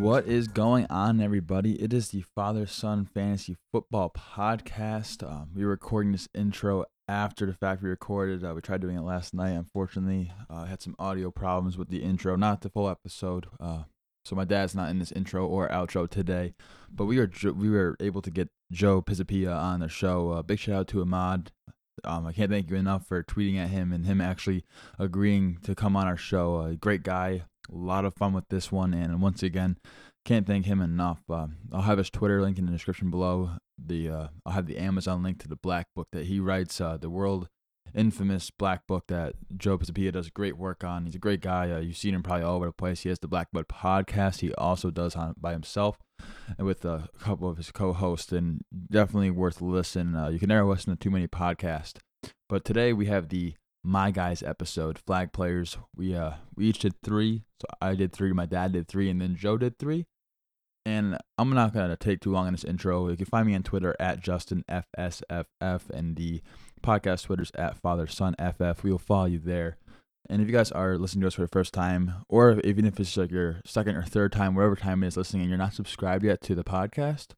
What is going on, everybody? It is the Father Son Fantasy Football Podcast. Um, we are recording this intro after the fact we recorded. Uh, we tried doing it last night. Unfortunately, uh, had some audio problems with the intro, not the full episode. Uh, so my dad's not in this intro or outro today, but we were we were able to get Joe Pisapia on the show. Uh, big shout out to Ahmad. Um, I can't thank you enough for tweeting at him and him actually agreeing to come on our show. A great guy, a lot of fun with this one, and once again, can't thank him enough. Uh, I'll have his Twitter link in the description below. The uh, I'll have the Amazon link to the Black Book that he writes. Uh, the world infamous Black Book that Joe Pisapia does great work on. He's a great guy. Uh, you've seen him probably all over the place. He has the Black Book podcast. He also does on by himself and with a couple of his co-hosts, and definitely worth listening. Uh, you can never listen to too many podcasts. But today we have the my guys episode flag players we uh we each did three. So i did three my dad did three and then joe did three. And i'm not gonna take too long on this intro. You can find me on twitter at justin fsff and the podcast twitter's at father son ff we will follow you there. And if you guys are listening to us for the first time or even if it's like your second or third time whatever time it is listening and you're not subscribed yet to the podcast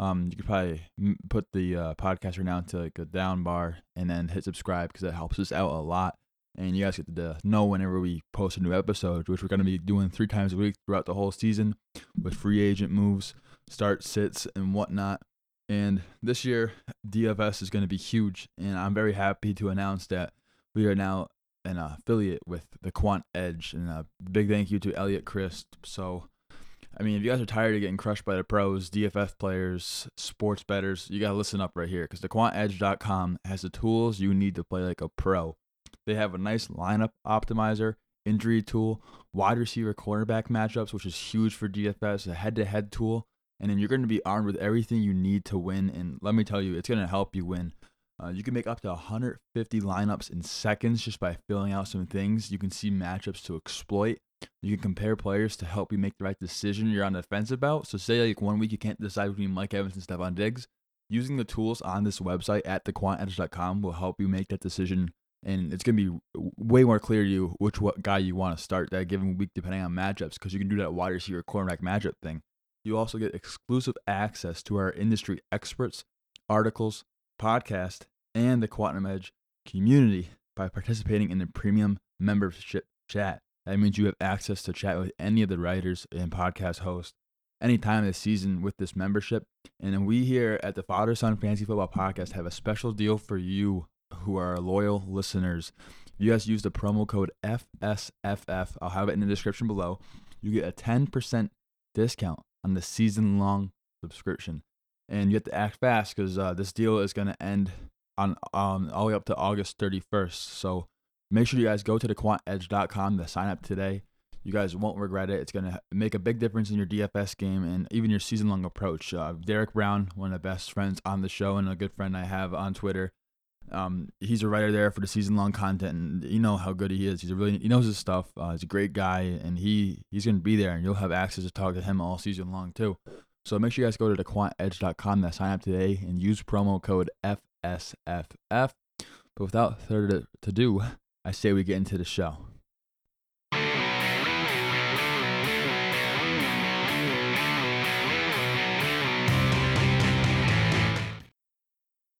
um, you could probably put the uh, podcast right now into like a down bar and then hit subscribe because that helps us out a lot. And you guys get to know whenever we post a new episode, which we're going to be doing three times a week throughout the whole season with free agent moves, start sits, and whatnot. And this year, DFS is going to be huge. And I'm very happy to announce that we are now an affiliate with the Quant Edge. And a big thank you to Elliot Christ. So, I mean, if you guys are tired of getting crushed by the pros, DFF players, sports betters, you got to listen up right here because thequantedge.com has the tools you need to play like a pro. They have a nice lineup optimizer, injury tool, wide receiver cornerback matchups, which is huge for DFS, a head to head tool. And then you're going to be armed with everything you need to win. And let me tell you, it's going to help you win. Uh, you can make up to 150 lineups in seconds just by filling out some things. You can see matchups to exploit you can compare players to help you make the right decision you're on the fence about. So say like one week you can't decide between Mike Evans and Stefon Diggs. Using the tools on this website at thequantedge.com will help you make that decision and it's going to be way more clear to you which what guy you want to start that given week depending on matchups because you can do that wide receiver cornerback matchup thing. You also get exclusive access to our industry experts, articles, podcast, and the Quantum Edge community by participating in the premium membership chat. That means you have access to chat with any of the writers and podcast hosts anytime this season with this membership. And we here at the Father Son Fantasy Football Podcast have a special deal for you who are loyal listeners. You guys use the promo code FSFF. I'll have it in the description below. You get a 10% discount on the season long subscription. And you have to act fast because uh, this deal is going to end on um, all the way up to August 31st. So Make sure you guys go to thequantedge.com to sign up today. You guys won't regret it. It's going to make a big difference in your DFS game and even your season long approach. Uh, Derek Brown, one of the best friends on the show and a good friend I have on Twitter, um, he's a writer there for the season long content, and you know how good he is. He's a really he knows his stuff. Uh, he's a great guy, and he he's going to be there, and you'll have access to talk to him all season long too. So make sure you guys go to thequantedge.com to sign up today and use promo code FSFF. But without further ado, I say we get into the show.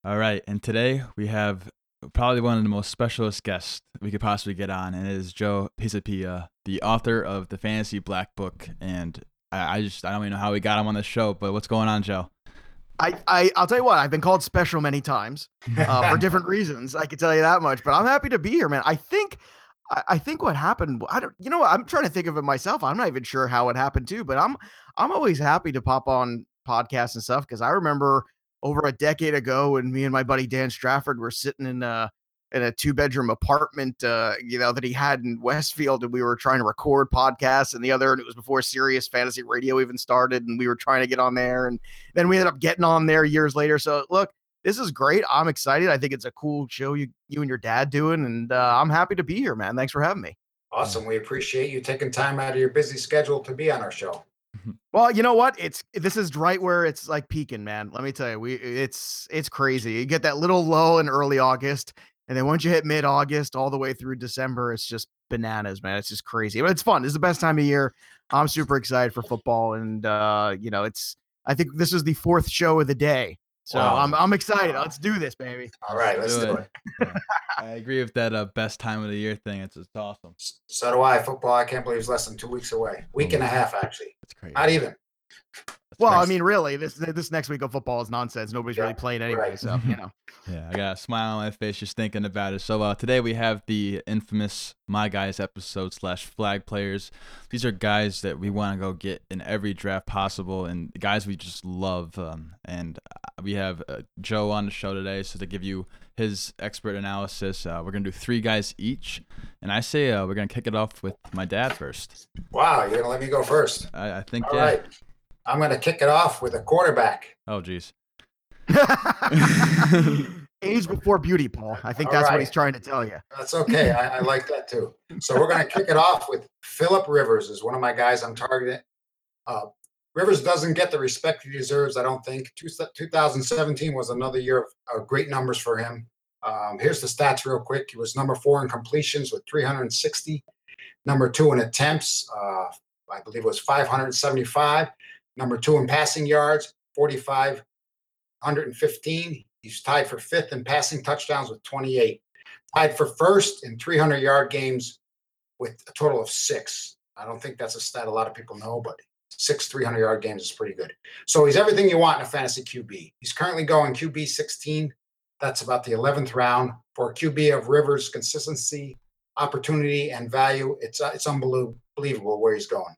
All right, and today we have probably one of the most specialist guests we could possibly get on, and it is Joe Pisapia, the author of the Fantasy Black Book. And I, just I don't even know how we got him on the show, but what's going on, Joe? I, I I'll tell you what, I've been called special many times uh, for different reasons. I can tell you that much, but I'm happy to be here, man. I think I, I think what happened, I don't you know what, I'm trying to think of it myself. I'm not even sure how it happened too, but I'm I'm always happy to pop on podcasts and stuff because I remember over a decade ago when me and my buddy Dan Strafford were sitting in uh in a two bedroom apartment, uh, you know, that he had in Westfield, and we were trying to record podcasts, and the other, and it was before Sirius Fantasy Radio even started, and we were trying to get on there, and then we ended up getting on there years later. So look, this is great. I'm excited. I think it's a cool show you you and your dad doing, and uh, I'm happy to be here, man. Thanks for having me. Awesome. We appreciate you taking time out of your busy schedule to be on our show. Well, you know what? It's this is right where it's like peaking, man. Let me tell you, we it's it's crazy. You get that little low in early August, and then once you hit mid August all the way through December, it's just bananas, man. It's just crazy. But it's fun. It's the best time of year. I'm super excited for football, and uh, you know, it's. I think this is the fourth show of the day, so Wow. I'm I'm excited. Let's do this, baby. All right, let's Do do it. it. I agree with that uh, best time of the year thing. It's, it's awesome. So do I. Football, I can't believe it's less than two weeks away. Week and a half, actually. It's crazy. Not even. That's Well, I mean, really, this this next week of football is nonsense. Nobody's Yeah, really playing anyway, right. so you know. Yeah, I got a smile on my face just thinking about it. So uh, today we have the infamous My Guys episode slash flag players. These are guys that we want to go get in every draft possible, and guys we just love. Um, and uh, we have uh, Joe on the show today, so to give you his expert analysis, uh, we're gonna do three guys each, and I say uh, we're gonna kick it off with my dad first. Wow, you're gonna let me go first. I, I think All yeah. right. I'm gonna kick it off with a quarterback. Oh geez. Age before beauty, Paul. I think All that's what he's trying to tell you. That's okay. I, I like that too. So we're going to kick it off with Philip Rivers is one of my guys I'm targeting. Uh, Rivers doesn't get the respect he deserves, I don't think. Two, 2017 was another year of, of great numbers for him. Um, here's the stats real quick. He was number four in completions with 360, number two in attempts, uh, I believe it was 575, number two in passing yards, 4,515. He's tied for fifth in passing touchdowns with 28 tied for first in 300 yard games with a total of six. I don't think that's a stat a lot of people know, but six 300 yard games is pretty good. So he's everything you want in a fantasy QB. He's currently going QB 16. That's about the 11th round for a QB of Rivers consistency, opportunity, and value. It's uh, it's unbelievable where he's going.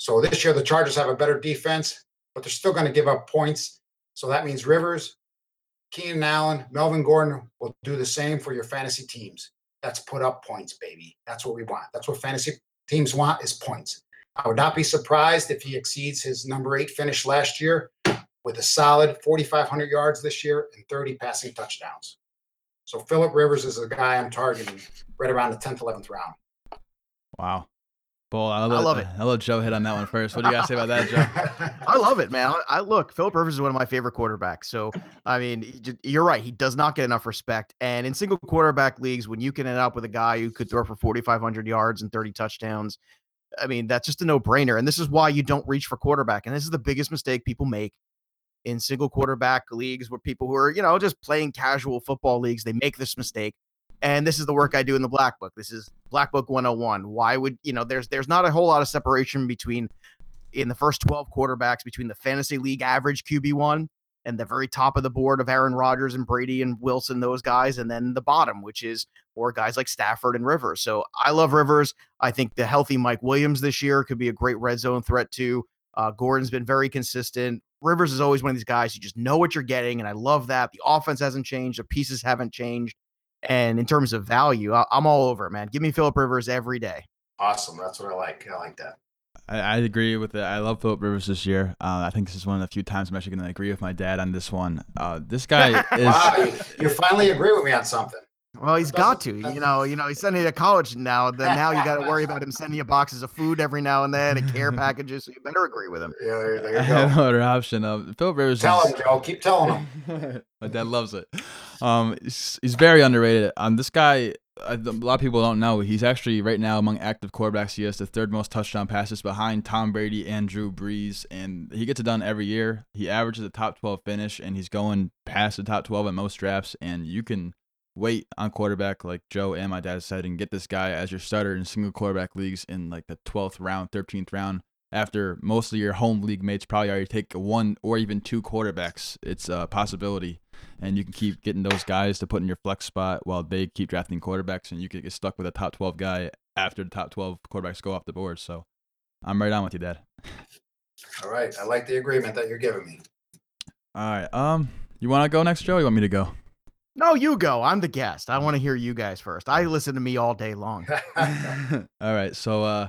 So this year the Chargers have a better defense, but they're still going to give up points. So that means Rivers, Keenan Allen, Melvin Gordon will do the same for your fantasy teams. That's put up points, baby. That's what we want. That's what fantasy teams want is points. I would not be surprised if he exceeds his number eight finish last year with a solid 4,500 yards this year and 30 passing touchdowns. So Philip Rivers is a guy I'm targeting right around the 10th, 11th round. Wow. Bull, I'll let, love it. I love Joe hit on that one first. What do you guys say about that, Joe? I love it, man. I, I look, Philip Rivers is one of my favorite quarterbacks. So, I mean, you're right. He does not get enough respect. And in single quarterback leagues, when you can end up with a guy who could throw for 4,500 yards and 30 touchdowns, I mean, that's just a no brainer. And this is why you don't reach for quarterback. And this is the biggest mistake people make in single quarterback leagues where people who are, you know, just playing casual football leagues, they make this mistake. And this is the work I do in the black book. This is black book 101. Why would, you know, there's there's not a whole lot of separation between in the first 12 quarterbacks between the fantasy league average QB1 and the very top of the board of Aaron Rodgers and Brady and Wilson, those guys, and then the bottom, which is more guys like Stafford and Rivers. So I love Rivers. I think the healthy Mike Williams this year could be a great red zone threat too. Uh, Gordon's been very consistent. Rivers is always one of these guys you just know what you're getting, and I love that. The offense hasn't changed, the pieces haven't changed. And in terms of value, I- I'm all over it, man. Give me Philip Rivers every day. Awesome. That's what I like. I like that. I, I agree with it. I love Philip Rivers this year. Uh, I think this is one of the few times I'm actually going to agree with my dad on this one. Uh, this guy Wow, is. you, you finally agree with me on something. Well, he's got to. You know, you know, he's sending you to college now. Then now you got to worry about him sending you boxes of food every now and then and care packages. So you better agree with him. Yeah, there, there I you have go. no other option. Uh, Philip Rivers Tell is, him, Joe. Keep telling him. My dad loves it. Um, he's, he's very underrated. Um, this guy, uh, a lot of people don't know. He's actually right now among active quarterbacks. He has the third most touchdown passes behind Tom Brady and Drew Brees, and he gets it done every year. He averages a top twelve finish, and he's going past the top twelve at most drafts. And you can wait on quarterback like Joe and my dad said, and get this guy as your starter in single quarterback leagues in like the twelfth round, thirteenth round after most of your home league mates probably already take one or even two quarterbacks. It's a possibility, and you can keep getting those guys to put in your flex spot while they keep drafting quarterbacks, and you could get stuck with a top 12 guy after the top 12 quarterbacks go off the board. So I'm right on with you, Dad. All right. I like the agreement that you're giving me. All right. Um, you want to go next, Joe? Or you want me to go? No, you go. I'm the guest. I want to hear you guys first. I listen to me all day long. All right. So uh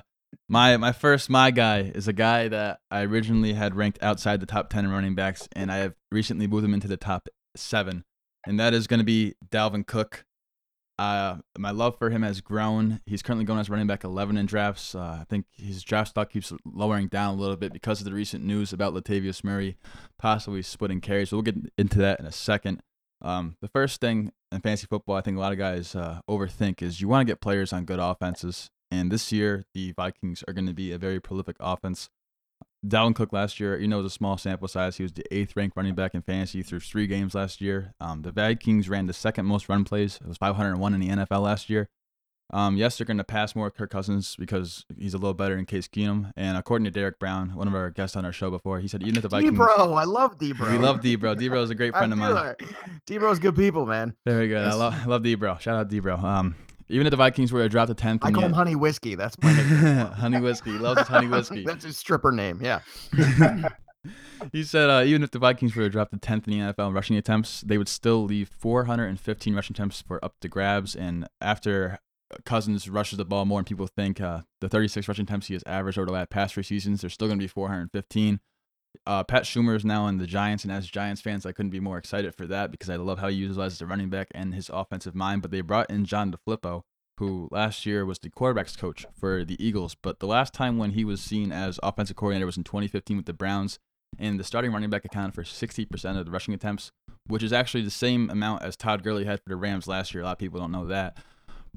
my my first my guy is a guy that I originally had ranked outside the top 10 in running backs and I have recently moved him into the top 7 and that is going to be Dalvin Cook. Uh my love for him has grown. He's currently going as running back 11 in drafts. Uh, I think his draft stock keeps lowering down a little bit because of the recent news about Latavius Murray possibly splitting carries. We'll get into that in a second. Um, the first thing in fantasy football, I think a lot of guys uh, overthink is you want to get players on good offenses. And this year, the Vikings are going to be a very prolific offense. Dalvin Cook last year, you know, it was a small sample size. He was the eighth ranked running back in fantasy through three games last year. Um, the Vikings ran the second most run plays. It was 501 in the NFL last year. Um, yes, they're going to pass more Kirk Cousins because he's a little better in Case Keenum. And according to Derek Brown, one of our guests on our show before, he said even if the Vikings, D-bro, I love D-bro. we love D-bro. D-bro is a great friend of mine. D-bro's good people, man. Very good. I love, I love D-bro. Shout out D-bro. Um, even if the Vikings were to drop to tenth, I call him Honey Whiskey. That's my name. honey whiskey. He loves honey whiskey. That's his stripper name. Yeah. he said uh, even if the Vikings were to drop to tenth in the NFL in rushing attempts, they would still leave 415 rushing attempts for up to grabs. And after Cousins rushes the ball more and people think uh, the 36 rushing attempts he has averaged over the last past three seasons, they're still going to be 415. Uh, Pat Shurmur is now in the Giants, and as Giants fans, I couldn't be more excited for that because I love how he utilizes the running back and his offensive mind. But they brought in John DeFilippo, who last year was the quarterbacks coach for the Eagles. But the last time when he was seen as offensive coordinator was in 2015 with the Browns, and the starting running back accounted for 60% of the rushing attempts, which is actually the same amount as Todd Gurley had for the Rams last year. A lot of people don't know that.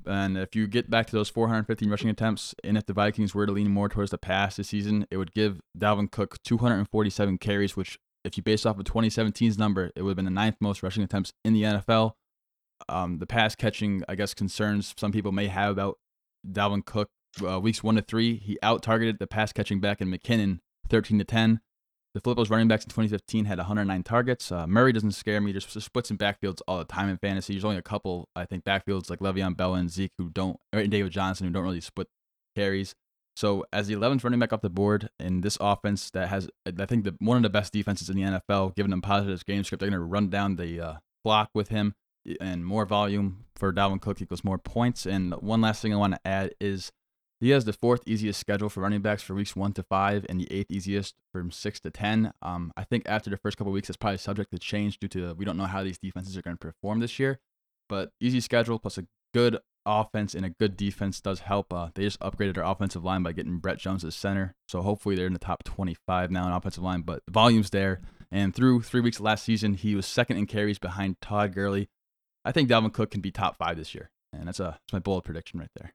And if you get back to those 415 rushing attempts, and if the Vikings were to lean more towards the pass this season, it would give Dalvin Cook 247 carries, which, if you base off of 2017's number, it would have been the ninth most rushing attempts in the NFL. Um, the pass catching, I guess, concerns some people may have about Dalvin Cook. Uh, weeks one to three, he out targeted the pass catching back in McKinnon 13 to 10. DeFilippo's running backs in 2015 had 109 targets. Uh, Murray doesn't scare me. Just, just splits in backfields all the time in fantasy. There's only a couple, I think, backfields like Le'Veon Bell and Zeke who don't, or David Johnson who don't really split carries. So as the 11th running back off the board in this offense that has, I think, the, one of the best defenses in the NFL, giving them positive game script, they're going to run down the uh, block with him and more volume for Dalvin Cook equals more points. And one last thing I want to add is he has the fourth easiest schedule for running backs for weeks one to five, and the eighth easiest from six to ten. Um, I think after the first couple weeks, it's probably subject to change due to we don't know how these defenses are going to perform this year. But easy schedule plus a good offense and a good defense does help. Uh, they just upgraded their offensive line by getting Brett Jones as center, so hopefully they're in the top 25 now in offensive line. But the volume's there, and through three weeks last season, he was second in carries behind Todd Gurley. I think Dalvin Cook can be top five this year, and that's a that's my bold prediction right there.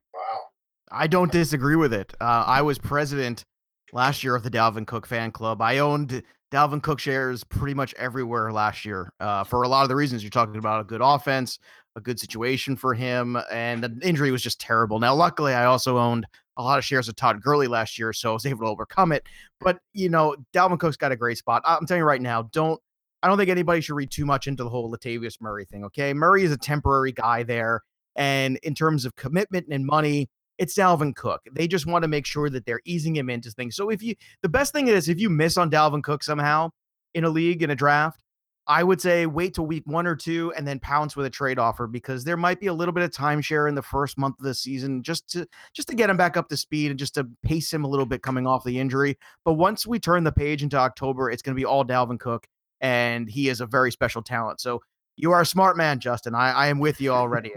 I don't disagree with it. Uh, I was president last year of the Dalvin Cook fan club. I owned Dalvin Cook shares pretty much everywhere last year uh, for a lot of the reasons you're talking about a good offense, a good situation for him, and the injury was just terrible. Now, luckily, I also owned a lot of shares of Todd Gurley last year, so I was able to overcome it. But, you know, Dalvin Cook's got a great spot. I'm telling you right now, don't. I don't think anybody should read too much into the whole Latavius Murray thing. Okay, Murray is a temporary guy there, and in terms of commitment and money, it's Dalvin Cook. They just want to make sure that they're easing him into things. So if you the best thing is if you miss on Dalvin Cook somehow in a league in a draft, I would say wait till week one or two and then pounce with a trade offer because there might be a little bit of timeshare in the first month of the season just to just to get him back up to speed and just to pace him a little bit coming off the injury. But once we turn the page into October, it's going to be all Dalvin Cook, and he is a very special talent. So you are a smart man, Justin. I, I am with you already.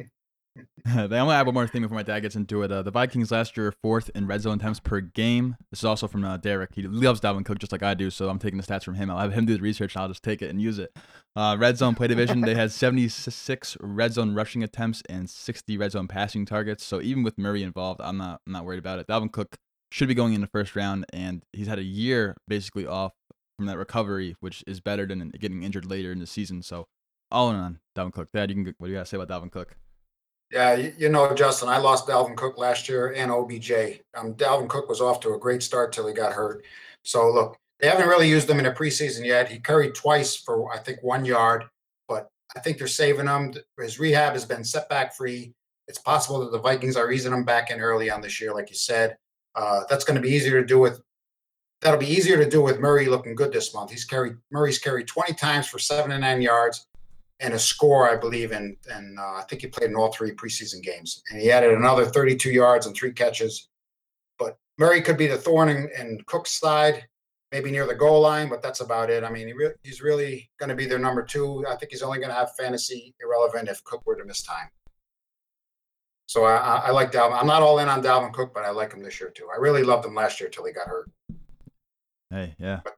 they only have one more thing before my dad gets into it. Uh, the Vikings last year fourth in red zone attempts per game. This is also from uh, Derek. He loves Dalvin Cook just like I do, so I'm taking the stats from him. I'll have him do the research, and I'll just take it and use it. Uh, red zone play division, they had 76 red zone rushing attempts and 60 red zone passing targets. So even with Murray involved, I'm not I'm not worried about it. Dalvin Cook should be going in the first round, and he's had a year basically off from that recovery, which is better than getting injured later in the season. So all in on Dalvin Cook. Dad, you can what do you got to say about Dalvin Cook? Yeah, you, know, Justin, I lost Dalvin Cook last year and OBJ. Um, Dalvin Cook was off to a great start till he got hurt. So look, they haven't really used him in a preseason yet. He carried twice for I think one yard, but I think they're saving him. His rehab has been setback free. It's possible that the Vikings are easing him back in early on this year, like you said. Uh, that's going to be easier to do with. That'll be easier to do with Murray looking good this month. He's carried Murray's carried 20 times for seven and nine yards and a score, I believe, and and uh, I think he played in all three preseason games, and he added another 32 yards and three catches. But Murray could be the thorn in, in Cook's side, maybe near the goal line, but that's about it. I mean, he re- he's really going to be their number two. I think he's only going to have fantasy irrelevant if Cook were to miss time. So I, I, I like Dalvin. I'm not all in on Dalvin Cook, but I like him this year too. I really loved him last year till he got hurt. Hey, yeah. But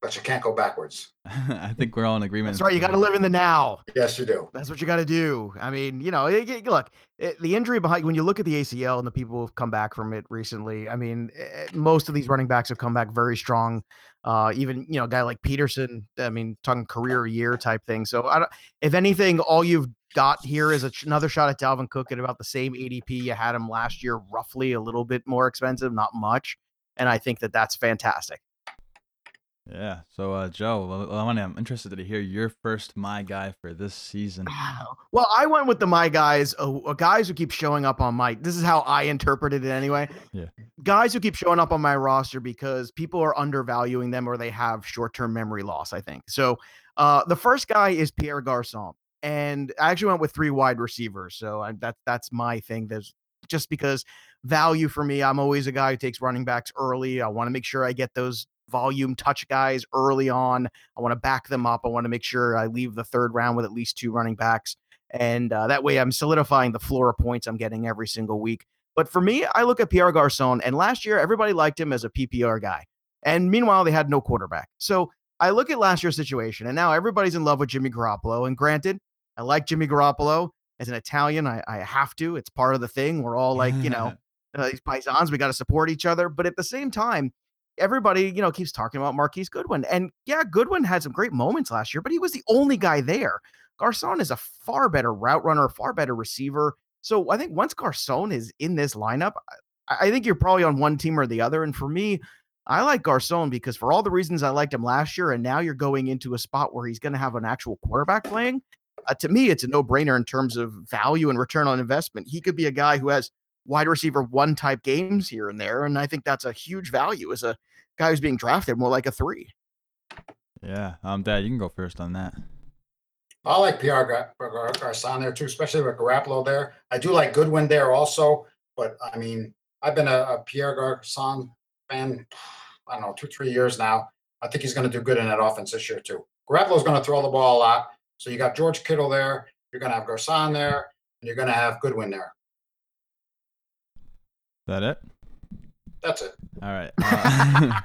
but you can't go backwards. I think we're all in agreement. That's right. You got to live in the now. Yes, you do. That's what you got to do. I mean, you know, it, it- look, it, the injury behind when you look at the ACL and the people who've come back from it recently. I mean, eh, most of these running backs have come back very strong. Uh, even you know, a guy like Peterson. I mean, talking career year type thing. So, I don't, if anything, all you've got here is a, another shot at Dalvin Cook at about the same ADP you had him last year, roughly a little bit more expensive, not much. And I think that that's fantastic. Yeah. So, uh, Joe, well, I'm interested to hear your first my guy for this season. Well, I went with the my guys, uh, uh, guys who keep showing up on my. This is how I interpreted it anyway. Yeah. Guys who keep showing up on my roster because people are undervaluing them or they have short-term memory loss. I think so. Uh, the first guy is Pierre Garcon, and I actually went with three wide receivers. So I, that that's my thing. There's just because value for me. I'm always a guy who takes running backs early. I want to make sure I get those volume touch guys early on. I want to back them up. I want to make sure I leave the third round with at least two running backs. And uh, that way I'm solidifying the floor of points I'm getting every single week. But for me, I look at Pierre Garcon, and last year everybody liked him as a PPR guy. And meanwhile, they had no quarterback. So I look at last year's situation, and now everybody's in love with Jimmy Garoppolo. And granted, I like Jimmy Garoppolo. As an Italian, I, I have to. It's part of the thing. We're all like, you know, uh, these paisans, we got to support each other. But at the same time, everybody, you know, keeps talking about Marquise Goodwin. And yeah, Goodwin had some great moments last year, but he was the only guy there. Garcon is a far better route runner, far better receiver. So I think once Garcon is in this lineup, I, I think you're probably on one team or the other. And for me, I like Garcon because for all the reasons I liked him last year, and now you're going into a spot where he's going to have an actual quarterback playing. Uh, to me, it's a no brainer in terms of value and return on investment. He could be a guy who has wide receiver one type games here and there. And I think that's a huge value as a guy who's being drafted more like a three. Yeah. Um, Dad, you can go first on that. I like PR Gar- Gar- Garcon there too, especially with Garoppolo there. I do like Goodwin there also, but I mean, I've been a, a Pierre Garcon fan, I don't know, two, three years now. I think he's going to do good in that offense this year too. Garoppolo's going to throw the ball a lot. So you got George Kittle there, you're going to have Garcon there, and you're going to have Goodwin there. That it? That's it. All right. Uh,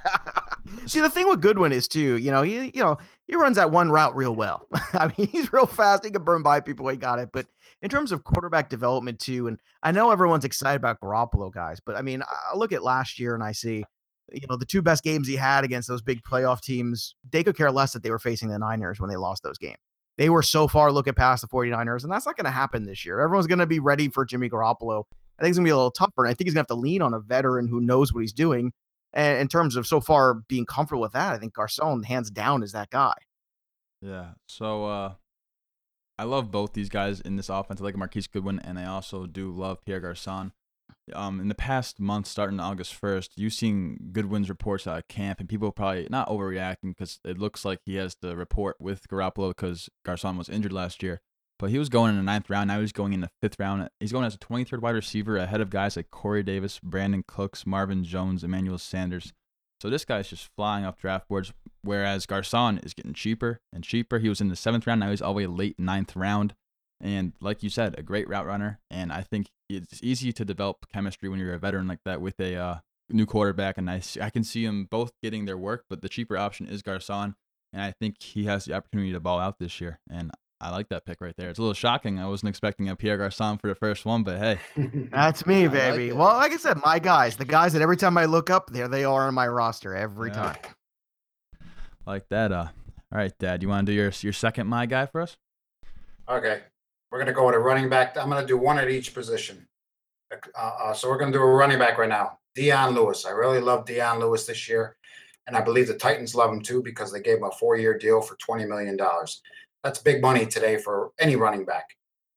See, the thing with Goodwin is too, you know, he you know he runs that one route real well. I mean, he's real fast. He can burn by people. He got it. But in terms of quarterback development too, and I know everyone's excited about Garoppolo guys, but I mean, I look at last year and I see, you know, the two best games he had against those big playoff teams. They could care less that they were facing the Niners when they lost those games. They were so far looking past the 49ers, and that's not going to happen this year. Everyone's going to be ready for Jimmy Garoppolo. I think it's to be a little tougher, and I think he's to have to lean on a veteran who knows what he's doing. And in terms of so far being comfortable with that, I think Garcon, hands down, is that guy. yeah. So, uh, I love both these guys in this offense. I like Marquise Goodwin, and I also do love Pierre Garcon. Um, in the past month, starting August first, you've seen Goodwin's reports out of camp, and people probably not overreacting because it looks like he has the report with Garoppolo because Garcon was injured last year. But he was going in the ninth round. Now he's going in the fifth round. He's going as a 23rd wide receiver ahead of guys like Corey Davis, Brandin Cooks, Marvin Jones, Emmanuel Sanders. So this guy's just flying off draft boards. Whereas Garcon is getting cheaper and cheaper. He was in the seventh round. Now he's all the way late ninth round. And like you said, a great route runner. And I think it's easy to develop chemistry when you're a veteran like that with a uh, new quarterback. And I, I can see them both getting their work, but the cheaper option is Garcon. And I think he has the opportunity to ball out this year. And I like that pick right there. It's a little shocking. I wasn't expecting a Pierre Garcon for the first one, but hey, That's me, I like baby. well, like I said, my guys, the guys that every time I look up, there they are on my roster every Yeah. time. like that. Uh, all right, Dad, you want to do your your second my guy for us? Okay, we're gonna go with a running back. I'm gonna do one at each position. Uh, uh, so we're gonna do a running back right now. Dion Lewis. I really love Dion Lewis this year, and I believe the Titans love him too because they gave him a four-year deal for twenty million dollars. That's big money today for any running back.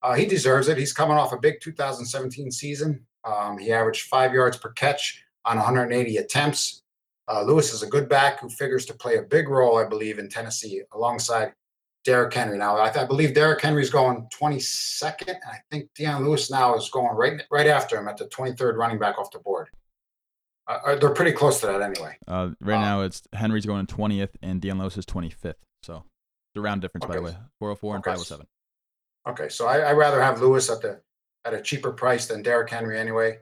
Uh, he deserves it. He's coming off a big 2017 season. Um, he averaged five yards per catch on 180 attempts. Uh, Lewis is a good back who figures to play a big role, I believe, in Tennessee alongside Derrick Henry. Now, I, I believe Derrick Henry's going 22nd, and I think Dion Lewis now is going right right after him at the 23rd running back off the board. Uh, uh, they're pretty close to that anyway. Uh, right Uh, now it's Henry's going twentieth and Dion Lewis is twenty fifth. So a round difference, by the way. Four hundred four and Okay. five hundred seven. Okay, so I, I'd rather have Lewis at the at a cheaper price than Derrick Henry anyway.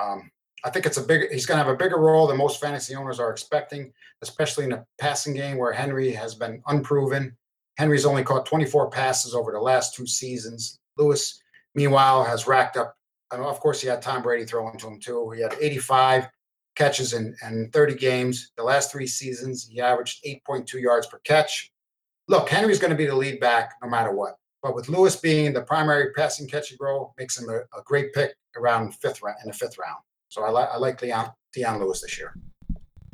Um, I think it's a big. He's going to have a bigger role than most fantasy owners are expecting, especially in the passing game where Henry has been unproven. Henry's only caught 24 passes over the last two seasons. Lewis, meanwhile, has racked up. And of course, he had Tom Brady throwing to him too. He had 85 catches in, in 30 games. The last three seasons, he averaged 8.2 yards per catch. Look, Henry's going to be the lead back no matter what. But with Lewis being the primary passing catching role, makes him a, a great pick around fifth round in the fifth round. So I like I like Leon Dion Lewis this year.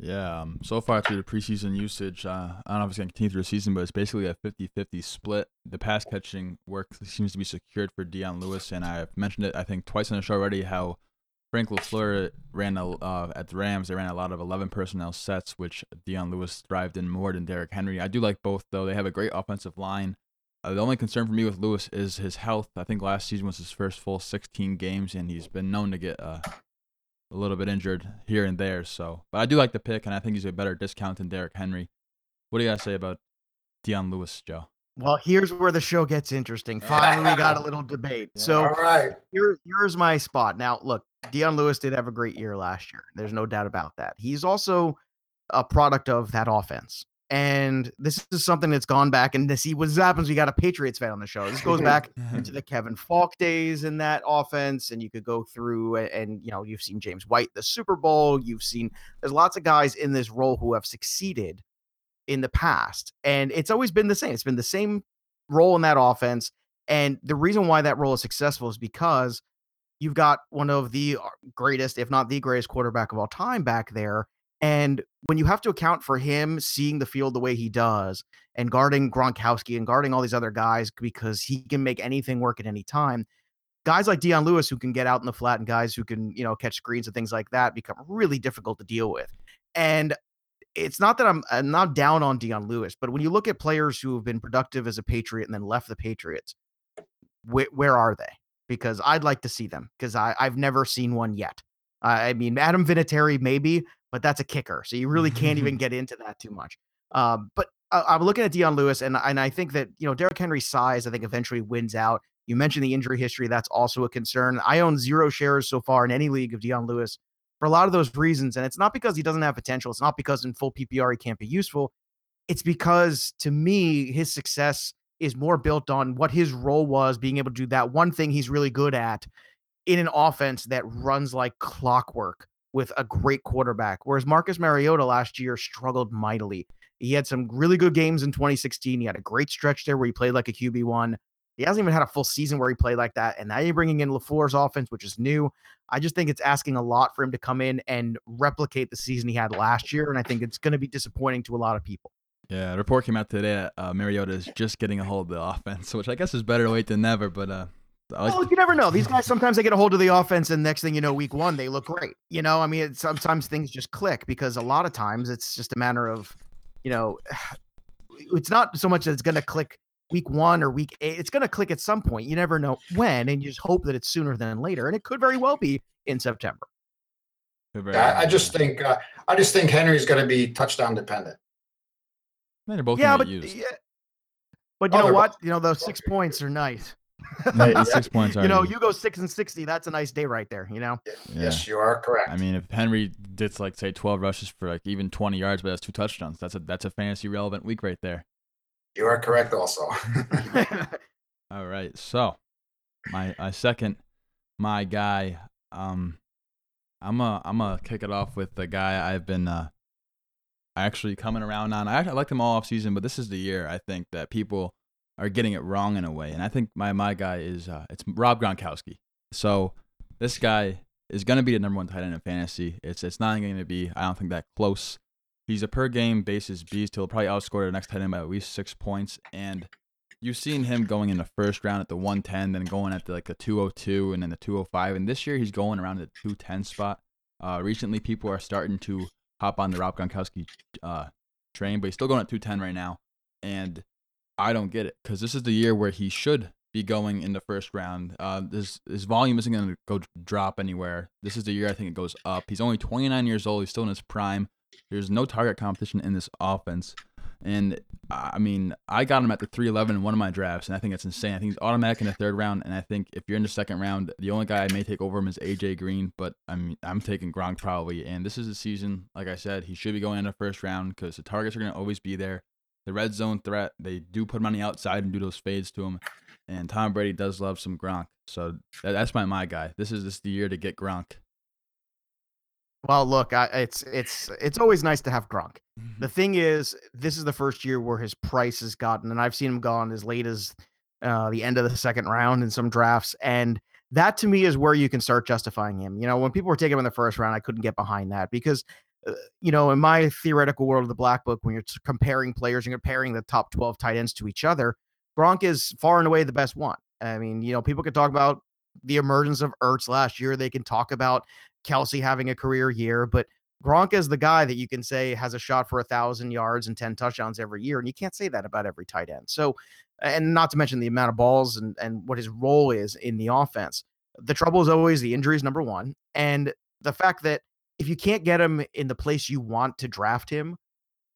Yeah, um, so far through the preseason usage, uh, I don't know if it's going to continue through the season, but it's basically a 50 50 split. The pass catching work seems to be secured for Dion Lewis, and I've mentioned it, I think, twice on the show already how Frank LaFleur ran a, uh, at the Rams, they ran a lot of 11 personnel sets, which Dion Lewis thrived in more than Derrick Henry. I do like both, though. They have a great offensive line. Uh, the only concern for me with Lewis is his health. I think last season was his first full 16 games, and he's been known to get uh, a little bit injured here and there. So, but I do like the pick, and I think he's a better discount than Derrick Henry. What do you got to say about Dion Lewis, Joe? Well, here's where the show gets interesting. Finally, we got a little debate. So, All right. here, here's my spot. Now, look, Dion Lewis did have a great year last year. There's no doubt about that. He's also a product of that offense. And this is something that's gone back and to see what happens. We got a Patriots fan on the show. This goes back into the Kevin Faulk days in that offense, and you could go through and, and you know you've seen James White the Super Bowl. You've seen there's lots of guys in this role who have succeeded in the past, and it's always been the same. It's been the same role in that offense, and the reason why that role is successful is because you've got one of the uh, greatest, if not the greatest quarterback of all time back there. And when you have to account for him seeing the field the way he does and guarding Gronkowski and guarding all these other guys because he can make anything work at any time, guys like Dion Lewis who can get out in the flat and guys who can, you know, catch screens and things like that become really difficult to deal with. And it's not that I'm, I'm not down on Dion Lewis, but when you look at players who have been productive as a Patriot and then left the Patriots, wh- where are they? Because I'd like to see them because I've never seen one yet. Uh, I mean, Adam Vinatieri maybe, but that's a kicker, so you really can't even get into that too much. Um, but uh, I'm looking at Dion Lewis, and and I think that you know Derrick Henry's size, I think eventually wins out. You mentioned the injury history; that's also a concern. I own zero shares so far in any league of Dion Lewis for a lot of those reasons, and it's not because he doesn't have potential. It's not because in full PPR he can't be useful. It's because to me his success is more built on what his role was, being able to do that one thing he's really good at in an offense that runs like clockwork with a great quarterback. Whereas Marcus Mariota last year struggled mightily. He had some really good games in 2016. He had a great stretch there where he played like a QB1. He hasn't even had a full season where he played like that. And now you're bringing in LaFleur's offense, which is new. I just think it's asking a lot for him to come in and replicate the season he had last year. And I think it's going to be disappointing to a lot of people. Yeah, a report came out today that uh, Mariota is just getting a hold of the offense, which I guess is better late than never. But uh, I like Well, you never know. These guys sometimes they get a hold of the offense, and next thing you know, week one they look great. You know, I mean, it's, sometimes things just click because a lot of times it's just a matter of, you know, it's not so much that it's going to click week one or week eight. It's going to click at some point. You never know when, and you just hope that it's sooner than later, and it could very well be in September. I, I just think uh, I just think Henry's going to be touchdown dependent. They're both yeah, gonna but get used. yeah, but you Oh, know they're what? You know those six points are nice. Yeah, six points. are. you know, already. you go six and sixty. That's a nice day right there. You know. Yeah. Yes, you are correct. I mean, if Henry did like say 12 rushes for like even 20 yards, but has two touchdowns, that's a that's a fantasy relevant week right there. you are correct also. All right, so my my second, my guy, um, I'm a I'm gonna kick it off with the guy I've been uh actually coming around on. I I liked him all off season, but this is the year I think that people are getting it wrong in a way, and I think my my guy is uh it's Rob Gronkowski. So this guy is gonna be the number one tight end in fantasy. It's it's not going to be I don't think that close. He's a per game basis beast. He'll probably outscore the next tight end by at least six points, and you've seen him going in the first round at the 110, then going at the, like the 202 and then the 205. And this year he's going around the 210 spot. Uh, recently, people are starting to hop on the Rob Gronkowski uh, train, but he's still going at 210 right now. And I don't get it because this is the year where he should be going in the first round. Uh, this his volume isn't going to go drop anywhere. This is the year I think it goes up. He's only 29 years old. He's still in his prime. There's no target competition in this offense. And I mean, I got him at the 311 in one of my drafts, and I think that's insane. I think he's automatic in the third round, and I think if you're in the second round, the only guy I may take over him is AJ Green, but I'm I'm taking Gronk probably. And this is a season, like I said, he should be going in the first round because the targets are going to always be there. The red zone threat, they do put him on the outside and do those fades to him, and Tom Brady does love some Gronk, so that, that's my my guy. This is this the year to get Gronk. Well, look, I, it's it's it's always nice to have Gronk. Mm-hmm. The thing is, this is the first year where his price has gotten, and I've seen him gone as late as uh, the end of the second round in some drafts, and that to me is where you can start justifying him. You know, when people were taking him in the first round, I couldn't get behind that because, uh, you know, in my theoretical world of the black book, when you're comparing players and comparing the top twelve tight ends to each other, Gronk is far and away the best one. I mean, you know, people could talk about the emergence of Ertz last year. They can talk about Kelce having a career year, but Gronk is the guy that you can say has a shot for a thousand yards and 10 touchdowns every year. And you can't say that about every tight end. So, and not to mention the amount of balls and, and what his role is in the offense. The trouble is always the injuries, number one. And the fact that if you can't get him in the place you want to draft him,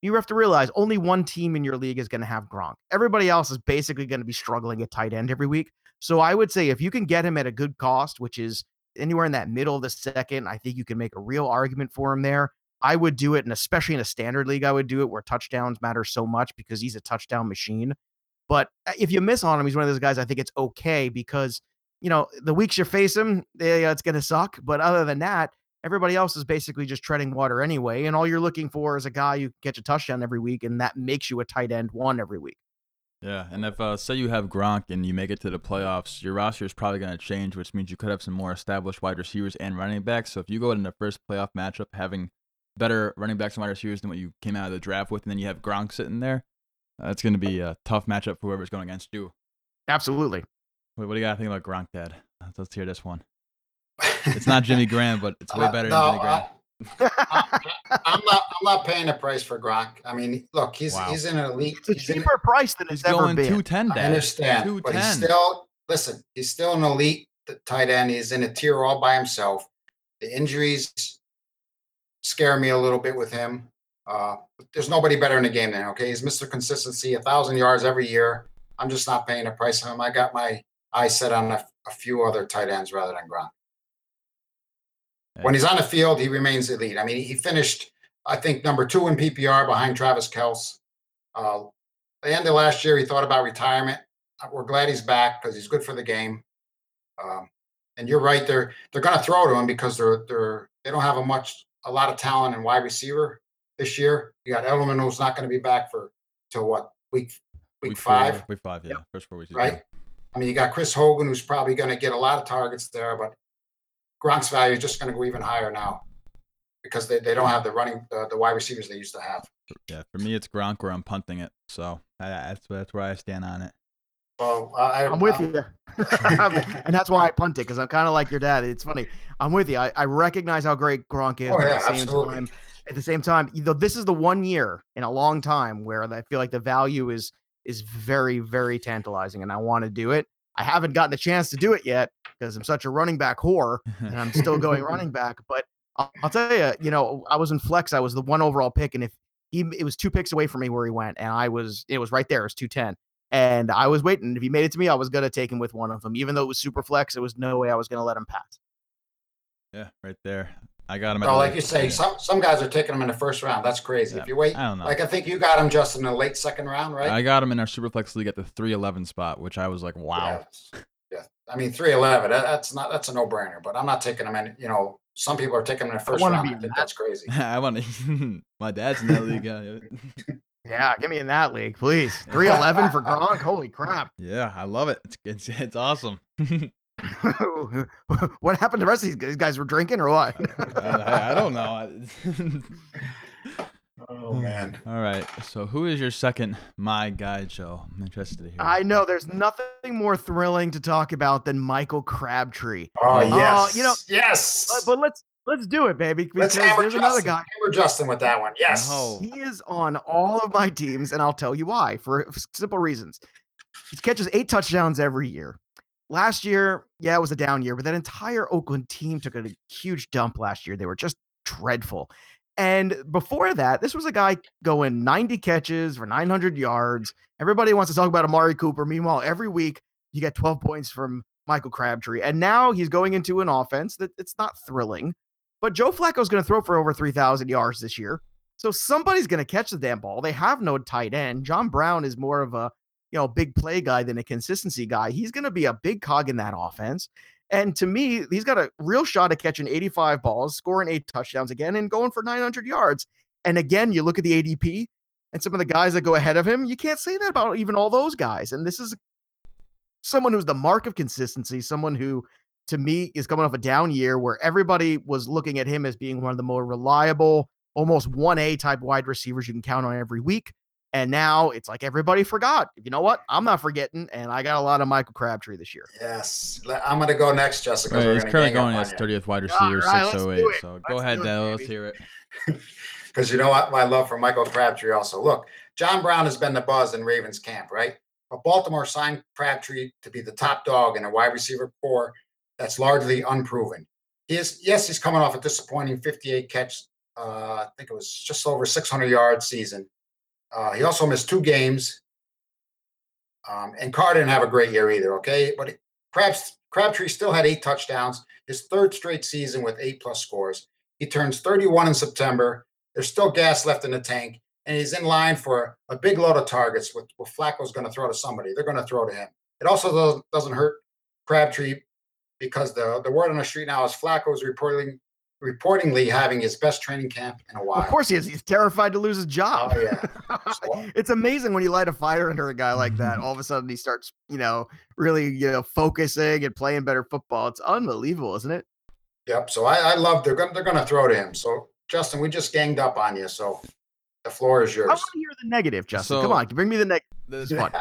you have to realize only one team in your league is going to have Gronk. Everybody else is basically going to be struggling at tight end every week. So I would say if you can get him at a good cost, which is anywhere in that middle of the second, I think you can make a real argument for him there. I would do it, and especially in a standard league, I would do it where touchdowns matter so much because he's a touchdown machine. But uh, if you miss on him, he's one of those guys I think it's okay because, you know, the weeks you face him, yeah, it's going to suck. But other than that, everybody else is basically just treading water anyway. And all you're looking for is a guy who gets a touchdown every week, and that makes you a tight end one every week. Yeah, and if uh, say you have Gronk and you make it to the playoffs, your roster is probably going to change, which means you could have some more established wide receivers and running backs. So if you go in the first playoff matchup having better running backs and wide receivers than what you came out of the draft with, and then you have Gronk sitting there, uh, it's going to be a tough matchup for whoever's going against you. Absolutely. Wait, what do you got to think about Gronk, Dad? Let's, hear this one. It's not Jimmy Graham, but it's way Uh, better no, than Jimmy Graham. I, I'm not. I'm not paying the price for Gronk. I mean, look, he's Wow. he's in an elite. it's a he's in- cheaper price than He's it's ever going been. 210, I Dad. understand, but he's 210. still listen. He's still an elite t- tight end. He's in a tier all by himself. The injuries scare me a little bit with him. Uh, but there's nobody better in the game than. Okay, he's Mr. Consistency, a thousand yards every year. I'm just not paying the price on him. I got my eyes set on a, a few other tight ends rather than Gronk. When he's on the field, he remains elite. I mean, he finished, I think, number two in PPR behind Travis Kelce. Uh, the end of last year, he thought about retirement. Uh, We're glad he's back because he's good for the game. Um, and you're right; they're they're going to throw to him because they're they're they don't have a much a lot of talent in wide receiver this year. You got Edelman who's not going to be back for till what week week, four, five, week five, yeah, first four weeks. right? done. I mean, you got Chris Hogan who's probably going to get a lot of targets there, but Gronk's value is just going to go even higher now because they, they don't have the running uh, the wide receivers they used to have. Yeah, for me, it's Gronk where I'm punting it. So I, that's that's where I stand on it. So I, I'm with I- you. and that's why I punt it because I'm kind of like your dad. It's funny. I'm with you. I, I recognize how great Gronk is. Oh, yeah, at the same absolutely. time, at the same time, you know, this is the one year in a long time where I feel like the value is is very, very tantalizing, and I want to do it. I haven't gotten a chance to do it yet because I'm such a running back whore, and I'm still going running back. But I'll, I'll tell you, you know, I was in flex. I was the one overall pick, and if he, it was two picks away from me where he went, and I was, it was right there. It was two ten, and I was waiting. If he made it to me, I was gonna take him with one of them, even though it was super flex. There was no way I was gonna let him pass. yeah, right there. I got him. At well, like you say, yeah. some some guys are taking them in the first round. That's crazy. Yeah, If you wait, I don't know. like I think you got him just in the late second round, right? I got him in our Superflex league at the 311 spot, which I was like, wow. Yeah. Yeah. I mean, three eleven. That, that's not that's a no brainer. But I'm not taking them in. You know, some people are taking them in the first wanna round. be I think that's crazy. I want to. my dad's in that league. Yeah, Yeah, get me in that league, please. Three eleven for Gronk. Holy crap! yeah, I love it. It's it's, it's awesome. what happened to the rest of these guys? These guys were drinking or what? I, I- I don't know. Oh man. All right. So, who is your second my guy, Joe? I'm interested to hear. I know there's nothing more thrilling to talk about than Michael Crabtree. Oh Uh, yes. you know- yes. But, but let's let's do it, baby. Let's Because hammer there's another Justin. guy. Hammer Justin with that one. Yes. No. He is on all of my teams, and I'll tell you why for simple reasons. He catches eight touchdowns every year. Last year, yeah, it was a down year, but that entire Oakland team took a huge dump last year. They were just dreadful. And before that, this was a guy going 90 catches for 900 yards. Everybody wants to talk about Amari Cooper. Meanwhile, every week you get 12 points from Michael Crabtree. And now he's going into an offense that it's not thrilling, but Joe Flacco's going to throw for over 3,000 yards this year. So somebody's going to catch the damn ball. They have no tight end. John Brown is more of a, you know, big play guy than a consistency guy. He's going to be a big cog in that offense. And to me, he's got a real shot at catching 85 balls, scoring eight touchdowns again, and going for 900 yards. And again, you look at the ADP and some of the guys that go ahead of him, you can't say that about even all those guys. And this is someone who's the mark of consistency, someone who, to me, is coming off a down year where everybody was looking at him as being one of the more reliable, almost 1A type wide receivers you can count on every week. And now it's like everybody forgot. You know what? I'm not forgetting, and I got a lot of Michael Crabtree this year. Yes, I'm going to go next, Jessica. Right, he's currently going as 30th wide receiver, right, 608. So let's go ahead, Dale. Let's hear it. Because you know what? My love for Michael Crabtree also. Look, John Brown has been the buzz in Ravens camp, right? But Baltimore signed Crabtree to be the top dog in a wide receiver core that's largely unproven. He is, yes, he's coming off a disappointing 58 catch. Uh, I think it was just over 600 yard season. Uh, he also missed two games. Um, and Carr didn't have a great year either. Okay, but Crabtree still had eight touchdowns, his third straight season with eight plus scores. He turns 31 in September. There's still gas left in the tank, and he's in line for a big load of targets. With, with Flacco's going to throw to somebody, they're going to throw to him. It also doesn't hurt Crabtree because the the word on the street now is Flacco's reporting reportedly having his best training camp in a while. Of course he is. He's terrified to lose his job. Oh yeah. It's amazing when you light a fire under a guy like that. All of a sudden he starts, you know, really, you know, focusing and playing better football. It's unbelievable, isn't it? Yep. So I, I love they're gonna they're gonna throw to him. So Justin, we just ganged up on you. So the floor is yours. I want to hear the negative, Justin. So, Come on, bring me the negative. This is fun.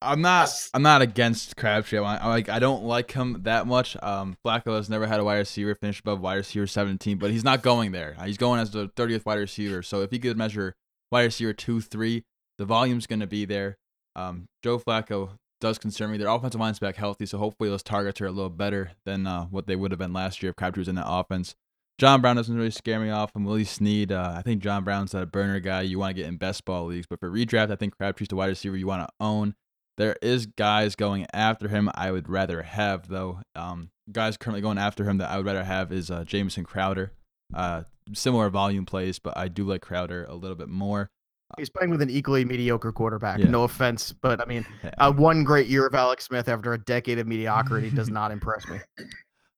I'm not. I'm not against Crabtree. I like. I don't like him that much. Um, Flacco has never had a wide receiver finish above wide receiver 17, but he's not going there. He's going as the 30th wide receiver. So if he could measure wide receiver two, three, the volume's going to be there. Um, Joe Flacco does concern me. Their offensive line's back healthy, so hopefully those targets are a little better than uh, what they would have been last year if Crabtree was in that offense. John Brown doesn't really scare me off. I'm Willie Snead. Uh, I think John Brown's that burner guy you want to get in best ball leagues, but for redraft, I think Crabtree's the wide receiver you want to own. There is guys going after him I would rather have though. Um, guys currently going after him that I would rather have is uh, Jamison Crowder. Uh, similar volume plays, but I do like Crowder a little bit more. He's playing with an equally mediocre quarterback. Yeah. No offense, but I mean, uh, one great year of Alex Smith after a decade of mediocrity does not impress me.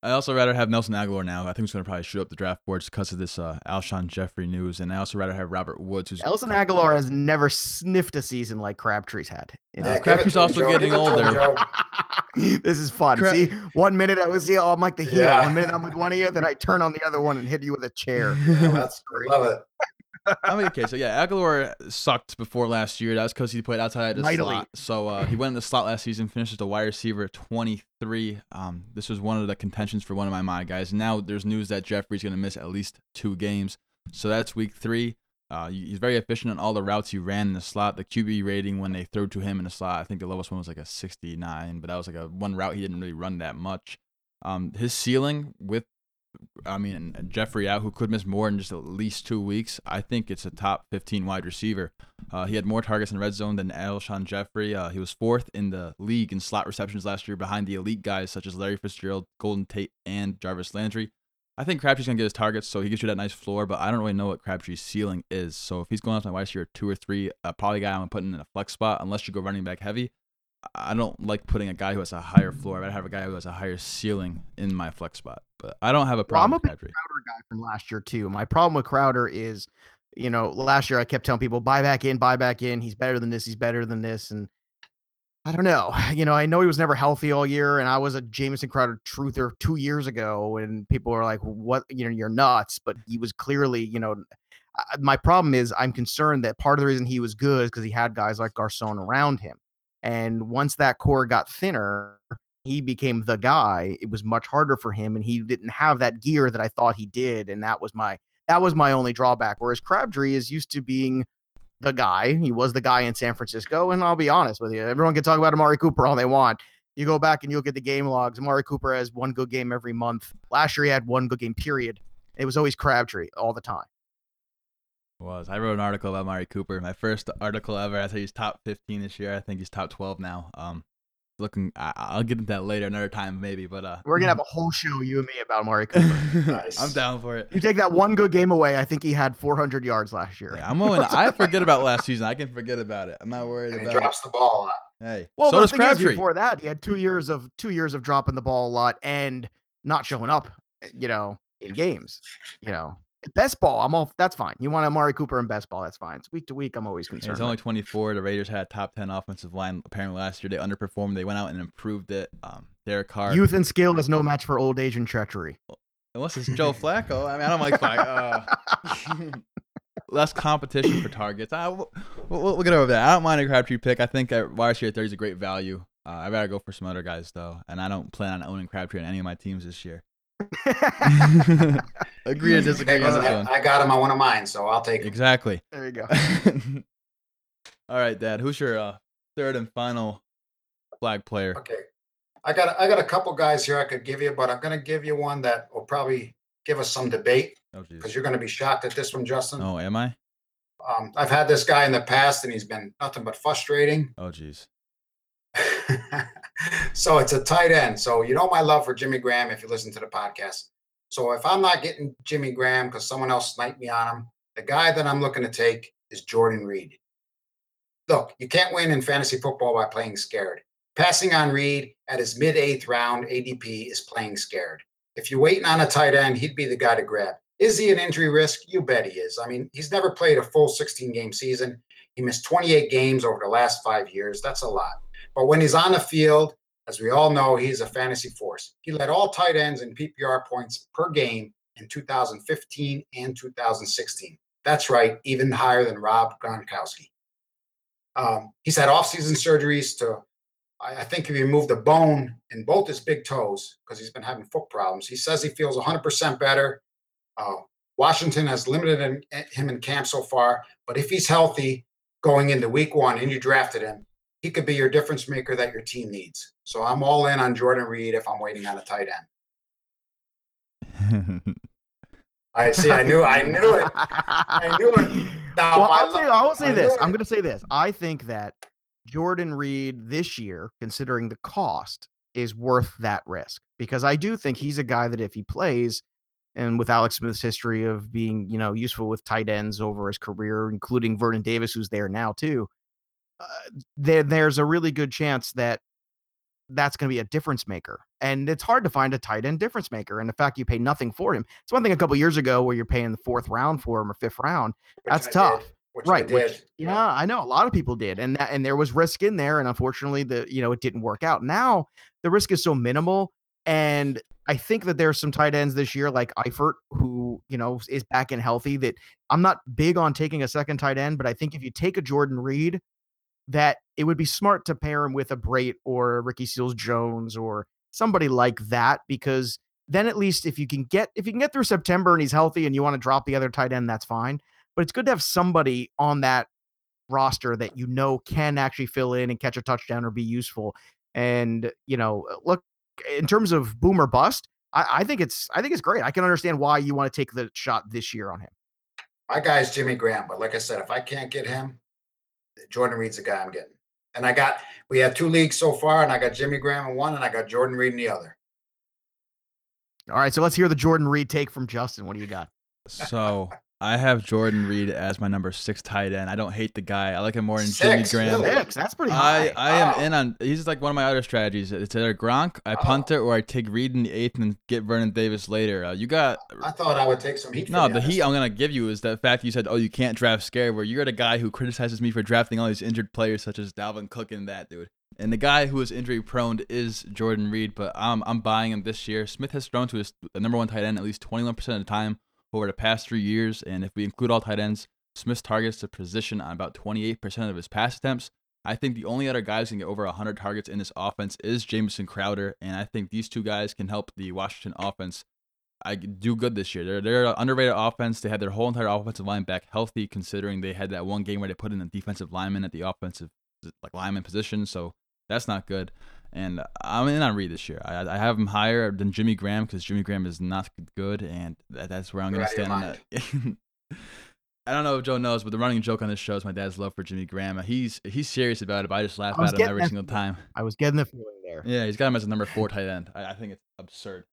I also rather have Nelson Agholor now. I think he's going to probably shoot up the draft boards because of this uh, Alshon Jeffery news, and I also rather have Robert Woods. Who's Nelson Agholor has never sniffed a season like Crabtree's had. Yeah, Crabtree's also getting older. this is fun. Crab- See, one minute I was here, I'm like the heel. Yeah. One minute I'm with one of you, then I turn on the other one and hit you with a chair. Yeah, that's great. Love it. I mean, okay, so yeah, Agholor sucked before last year. That was because he played outside the Mightily. slot. So uh, he went in the slot last season, finished as a wide receiver 23. Um, this was one of the contentions for one of my my guys. Now there's news that Jeffery's going to miss at least two games. So that's week three. Uh, he's very efficient on all the routes he ran in the slot. The QB rating when they threw to him in the slot, I think the lowest one was like a 69, but that was like a one route he didn't really run that much. Um, his ceiling with I mean, Jeffery out, who could miss more in just at least two weeks. I think it's a top 15 wide receiver. Uh, he had more targets in red zone than Alshon Jeffery. Uh, he was fourth in the league in slot receptions last year behind the elite guys such as Larry Fitzgerald, Golden Tate, and Jarvis Landry. I think Crabtree's going to get his targets, so he gets you that nice floor, but I don't really know what Crabtree's ceiling is. So if he's going off my wide receiver two or three, uh, probably guy I'm putting in a flex spot, unless you go running back heavy. I don't like putting a guy who has a higher floor. I'd have a guy who has a higher ceiling in my flex spot. But I don't have a problem. Well, I'm a Crowder guy from last year too. My problem with Crowder is, you know, last year I kept telling people buy back in, buy back in. He's better than this. He's better than this. And I don't know. You know, I know he was never healthy all year, and I was a Jamison Crowder truther two years ago, and people were like, "What? You know, you're nuts." But he was clearly, you know, my problem is I'm concerned that part of the reason he was good is because he had guys like Garcon around him. And once that core got thinner, he became the guy. It was much harder for him, and he didn't have that gear that I thought he did. And that was my that was my only drawback. Whereas Crabtree is used to being the guy. He was the guy in San Francisco. And I'll be honest with you, everyone can talk about Amari Cooper all they want. You go back and you'll get the game logs. Amari Cooper has one good game every month. Last year he had one good game, period. It was always Crabtree all the time. Was I wrote an article about Mari Cooper, my first article ever. I think he's top 15 this year. I think he's top 12 now. Um, looking, I, I'll get into that later, another time maybe. But uh, We're gonna have a whole show, you and me, about Amari Cooper. Nice. I'm down for it. you take that one good game away, I think he had 400 yards last year. Yeah, I'm willing. I forget about last season. I can forget about it. I'm not worried And he about it. drops the ball a lot. Hey, Well, so does Crabtree. before that, he had two years of two years of dropping the ball a lot and not showing up. You know, in games. You know, best ball. I'm all. That's fine. You want Amari Cooper in best ball? That's fine. It's week to week. I'm always concerned. He's only 24. The Raiders had a top 10 offensive line apparently last year. They underperformed. They went out and improved it. Um, Derek Carr. Youth and skill is no match for old age and treachery. Unless it's Joe Flacco. I mean, I don't like Flacco. Uh, less competition for targets. I, we'll, we'll, we'll get over that. I don't mind a Crabtree pick. I think at wide receiver 30 is a great value. Uh, I'd rather go for some other guys, though. And I don't plan on owning Crabtree on any of my teams this year. Agree to disagree Hey, on listen, this one. I, I got him on one of mine, so I'll take him. Exactly. there you go. All right, Dad. Who's your uh, third and final flag player? Okay. I got I got a couple guys here I could give you, but I'm gonna give you one that will probably give us some debate Oh, because jeez. you're gonna be shocked at this one, Justin. Oh, am I? Um, I've had this guy in the past and he's been nothing but frustrating. Oh, jeez. so it's a tight end. So you know my love for Jimmy Graham if you listen to the podcast. So if I'm not getting Jimmy Graham because someone else sniped me on him, the guy that I'm looking to take is Jordan Reed. Look, you can't win in fantasy football by playing scared. Passing on Reed at his mid eighth round ADP is playing scared. If you're waiting on a tight end, he'd be the guy to grab. Is he an injury risk? You bet he is. I mean, he's never played a full 16 game season. He missed 28 games over the last five years. That's a lot. But when he's on the field, as we all know, he's a fantasy force. He led all tight ends in PPR points per game in 2015 and 2016. That's right, even higher than Rob Gronkowski. Um, he's had offseason surgeries to, I, I think, he removed a bone in both his big toes because he's been having foot problems. He says he feels 100% better. Uh, Washington has limited him, him in camp so far, but if he's healthy going into week one and you drafted him, he could be your difference maker that your team needs. So I'm all in on Jordan Reed if I'm waiting on a tight end. I see. I knew. I knew it. I knew it. Now, well, I'll say, I'll say this. I'm going to say this. I think that Jordan Reed this year, considering the cost, is worth that risk because I do think he's a guy that if he plays, and with Alex Smith's history of being, you know, useful with tight ends over his career, including Vernon Davis, who's there now too, uh, there there's a really good chance that that's going to be a difference maker. And it's hard to find a tight end difference maker. And the fact you pay nothing for him, it's one thing a couple years ago where you're paying the fourth round for him or fifth round. Which That's I did, tough. which I right. did. Which, yeah, I know a lot of people did. And that, and there was risk in there. And unfortunately, the, you know, it didn't work out. Now the risk is so minimal. And I think that there's some tight ends this year like Eifert, who, you know, is back and healthy that I'm not big on taking a second tight end, but I think if you take a Jordan Reed, that it would be smart to pair him with a Brate or a Ricky Seals Jones or somebody like that because then at least if you can get if you can get through September and he's healthy and you want to drop the other tight end, that's fine. But it's good to have somebody on that roster that you know can actually fill in and catch a touchdown or be useful. And you know, uh, look in terms of boomer bust, I, I think it's I think it's great. I can understand why you want to take the shot this year on him. My guy's Jimmy Graham, but like I said, if I can't get him, Jordan Reed's the guy I'm getting. And I got we have two leagues so far, and I got Jimmy Graham in one, and I got Jordan Reed in the other. All right, so let's hear the Jordan Reed take from Justin. What do you got? So I have Jordan Reed as my number six tight end. I don't hate the guy. I like him more than Jimmy Graham. Six. That's pretty high. I, I am in on he's like one of my other strategies. It's either Gronk, I punt Oh. it, or I take Reed in the eighth and get Vernon Davis later. Uh, you got I thought I would take some heat. no, the heat I'm gonna give you is the fact you said, "Oh, you can't draft scared." Where you're the guy who criticizes me for drafting all these injured players, such as Dalvin Cook and that dude. And the guy who is injury prone is Jordan Reed, but I'm I'm buying him this year. Smith has thrown to his number one tight end at least 21% of the time over the past three years, and if we include all tight ends, Smith's targets the position on about 28% of his pass attempts. I think the only other guys who can get over 100 targets in this offense is Jamison Crowder, and I think these two guys can help the Washington offense I do good this year. They're they're an underrated offense. They had their whole entire offensive line back healthy, considering they had that one game where they put in a defensive lineman at the offensive like lineman position. So that's not good. And I'm in on Reed this year. I, I have him higher than Jimmy Graham because Jimmy Graham is not good, and that, that's where I'm going to out of your stand on that. I don't know if Joe knows, but the running joke on this show is my dad's love for Jimmy Graham. He's he's serious about it, but I just laugh I at him every that single time. I was getting the feeling there. Yeah, he's got him as a number four tight end. I, I think it's absurd.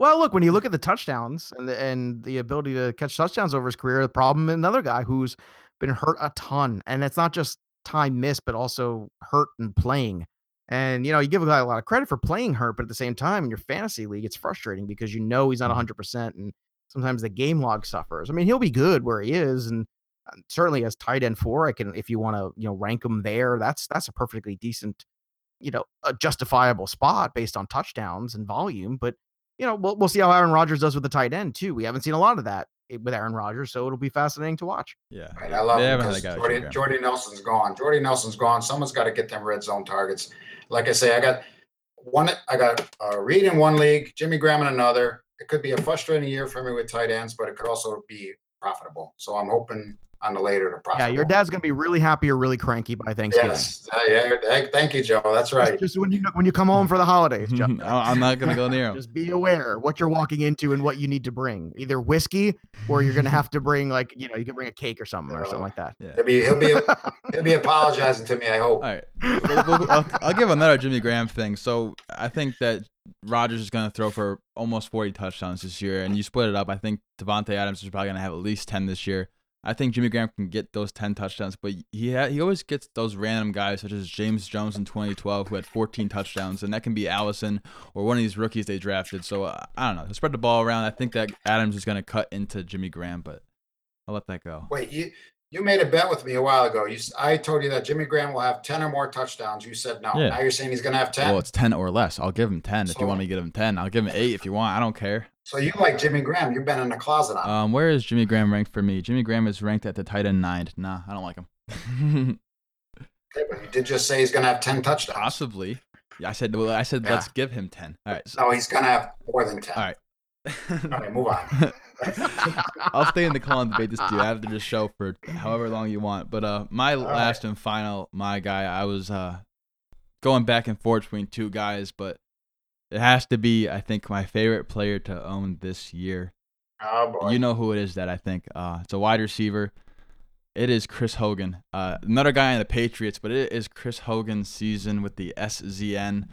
Well, look, when you look at the touchdowns and the, and the ability to catch touchdowns over his career, the problem another guy who's been hurt a ton, and it's not just time missed, but also hurt and playing. And you know, you give a guy a lot of credit for playing hurt, but at the same time, in your fantasy league, it's frustrating because you know he's not Mhm. 100, percent and sometimes the game log suffers. I mean, he'll be good where he is, and uh, certainly as tight end four, I can if you want to you know rank him there, that's that's a perfectly decent, you know, a justifiable spot based on touchdowns and volume. But you know, we'll we'll see how Aaron Rodgers does with the tight end too. We haven't seen a lot of that with Aaron Rodgers, so it'll be fascinating to watch. Yeah, Right, I love They him haven't had a because Jordy, Jordy Nelson's gone. Jordy Nelson's gone. Someone's got to get them red zone targets. Like I say, I got one. I got uh, Reed in one league, Jimmy Graham in another. It could be a frustrating year for me with tight ends, but it could also be profitable. So I'm hoping on the later to profit. Yeah, your dad's gonna be really happy or really cranky by Thanksgiving. Yes. Uh, yeah. Thank you, Joe. That's right. Just, when you when you come home for the holidays, Jeff. I- I'm not gonna go near him. Just be aware what you're walking into and what you need to bring. Either whiskey or you're gonna have to bring like you know you can bring a cake or something or something like that. Yeah. He'll be he'll be he'll be apologizing to me. I hope. All right. Well, well, I'll, I'll give another Jimmy Graham thing. So I think that Rodgers is going to throw for almost 40 touchdowns this year, and you split it up. I think Davante Adams is probably going to have at least 10 this year. I think Jimmy Graham can get those 10 touchdowns, but he ha- he always gets those random guys such as James Jones in 2012 who had 14 touchdowns, and that can be Allison or one of these rookies they drafted. So uh, I don't know. Spread the ball around. I think that Adams is going to cut into Jimmy Graham, but I'll let that go. Wait, you you made a bet with me a while ago. You I told you that Jimmy Graham will have ten or more touchdowns. You said no. Yeah. Now you're saying he's going to have ten. Well, it's 10 or less. I'll give him 10 if you want me to give him 10. I'll give him 8 if you want. I don't care. so you like Jimmy Graham? You've been in the closet on. Um, where is Jimmy Graham ranked for me? Jimmy Graham is ranked at the tight end nine. Nah, I don't like him. Okay, but you did just say he's going to have ten touchdowns. Possibly. Yeah, I said. Well, I said Yeah. let's give him ten. All right. So, No, he's going to have more than ten. all right. All right, move on. I'll stay in the call and debate this dude after the show for however long you want. But uh, my All right. last and final, my guy, I was uh going back and forth between two guys, but it has to be, I think, my favorite player to own this year. Oh boy. You know who it is that I think. Uh, it's a wide receiver. It is Chris Hogan. Uh, another guy in the Patriots, but it is Chris Hogan's season with the SZN.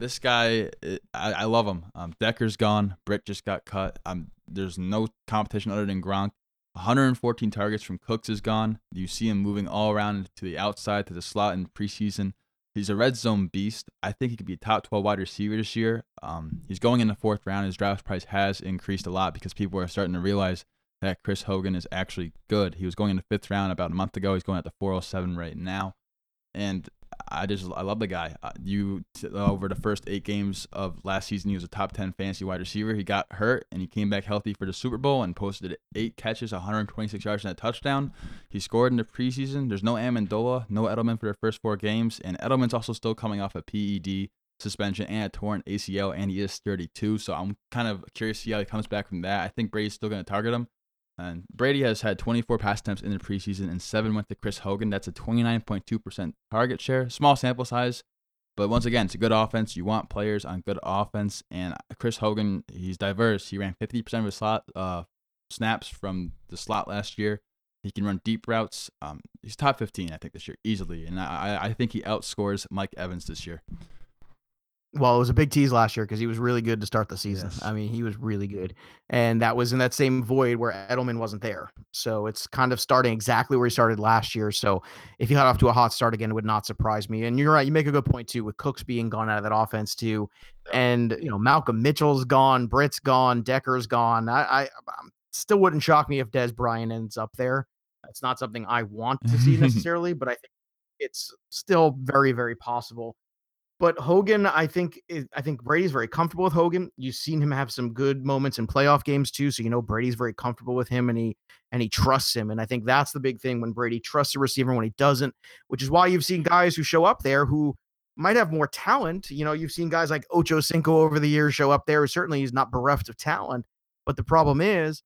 This guy, I, I love him. Um, Decker's gone. Britt just got cut. Um, there's no competition other than Gronk. 114 targets from Cooks is gone. You see him moving all around to the outside, to the slot in preseason. He's a red zone beast. I think he could be a top 12 wide receiver this year. Um, he's going in the fourth round. His draft price has increased a lot because people are starting to realize that Chris Hogan is actually good. He was going in the fifth round about a month ago. He's going at the 407 right now, and I just I love the guy. Uh, you over the first eight games of last season, he was a top 10 fantasy wide receiver. He got hurt and he came back healthy for the Super Bowl and posted eight catches, 126 yards and a touchdown. He scored in the preseason. There's no Amendola, no Edelman for the first four games, and Edelman's also still coming off a PED suspension and a torn ACL, and he is 32. So I'm kind of curious to see how he comes back from that. I think Brady's still going to target him. And Brady has had 24 pass attempts in the preseason, and seven went to Chris Hogan. That's a 29.2% target share. Small sample size, but once again, it's a good offense. You want players on good offense, and Chris Hogan, he's diverse. He ran 50% of his slot uh, snaps from the slot last year. He can run deep routes. Um, he's top 15, I think, this year easily, and I, I think he outscores Mike Evans this year. Well, it was a big tease last year because he was really good to start the season. Yes. I mean, he was really good. And that was in that same void where Edelman wasn't there. So it's kind of starting exactly where he started last year. So if he got off to a hot start again, it would not surprise me. And you're right. You make a good point, too, with Cooks being gone out of that offense, too. And, you know, Malcolm Mitchell's gone, Britt's gone, Decker's gone. I, I um, still wouldn't shock me if Dez Bryant ends up there. That's not something I want to see necessarily, but I think it's still very, very possible. But Hogan, I think, I think Brady's very comfortable with Hogan. You've seen him have some good moments in playoff games too, so you know Brady's very comfortable with him, and he and he trusts him. And I think that's the big thing when Brady trusts a receiver when he doesn't, which is why you've seen guys who show up there who might have more talent. You know, you've seen guys like Ocho Cinco over the years show up there. Certainly, he's not bereft of talent, but the problem is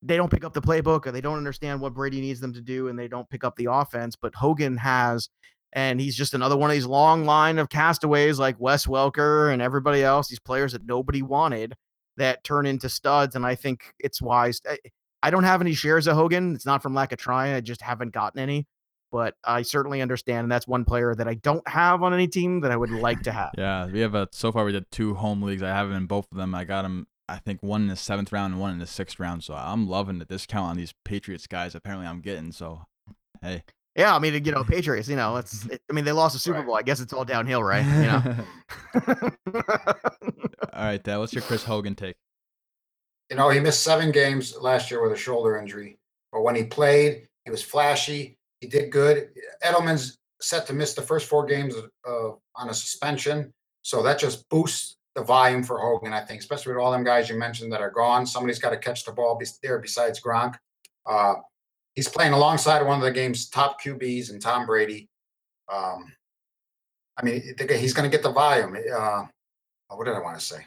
they don't pick up the playbook or they don't understand what Brady needs them to do, and they don't pick up the offense. But Hogan has and he's just another one of these long line of castaways like Wes Welker and everybody else, these players that nobody wanted that turn into studs. And I think it's wise. eh, I don't have any shares of Hogan. It's not from lack of trying. I just haven't gotten any. But I certainly understand. And that's one player that I don't have on any team that I would like to have. Yeah, we have a so far we did two home leagues. I have him in both of them. I got him. I think one in the seventh round and one in the sixth round. So I'm loving the discount on these Patriots guys. Apparently, I'm getting. So, hey. Yeah, I mean, you know, Patriots. You know, it's. It, I mean, they lost the Super Right. Bowl. I guess it's all downhill, right? You know. All right, Dad. What's your Chris Hogan take? You know, he missed seven games last year with a shoulder injury, but when he played, he was flashy. He did good. Edelman's set to miss the first four games uh, on a suspension, so that just boosts the volume for Hogan. I think, especially with all them guys you mentioned that are gone. Somebody's got to catch the ball bes- there besides Gronk. Uh, he's playing alongside one of the game's top QBs and Tom Brady. Um, I mean, he's going to get the volume. Uh, what did I want to say?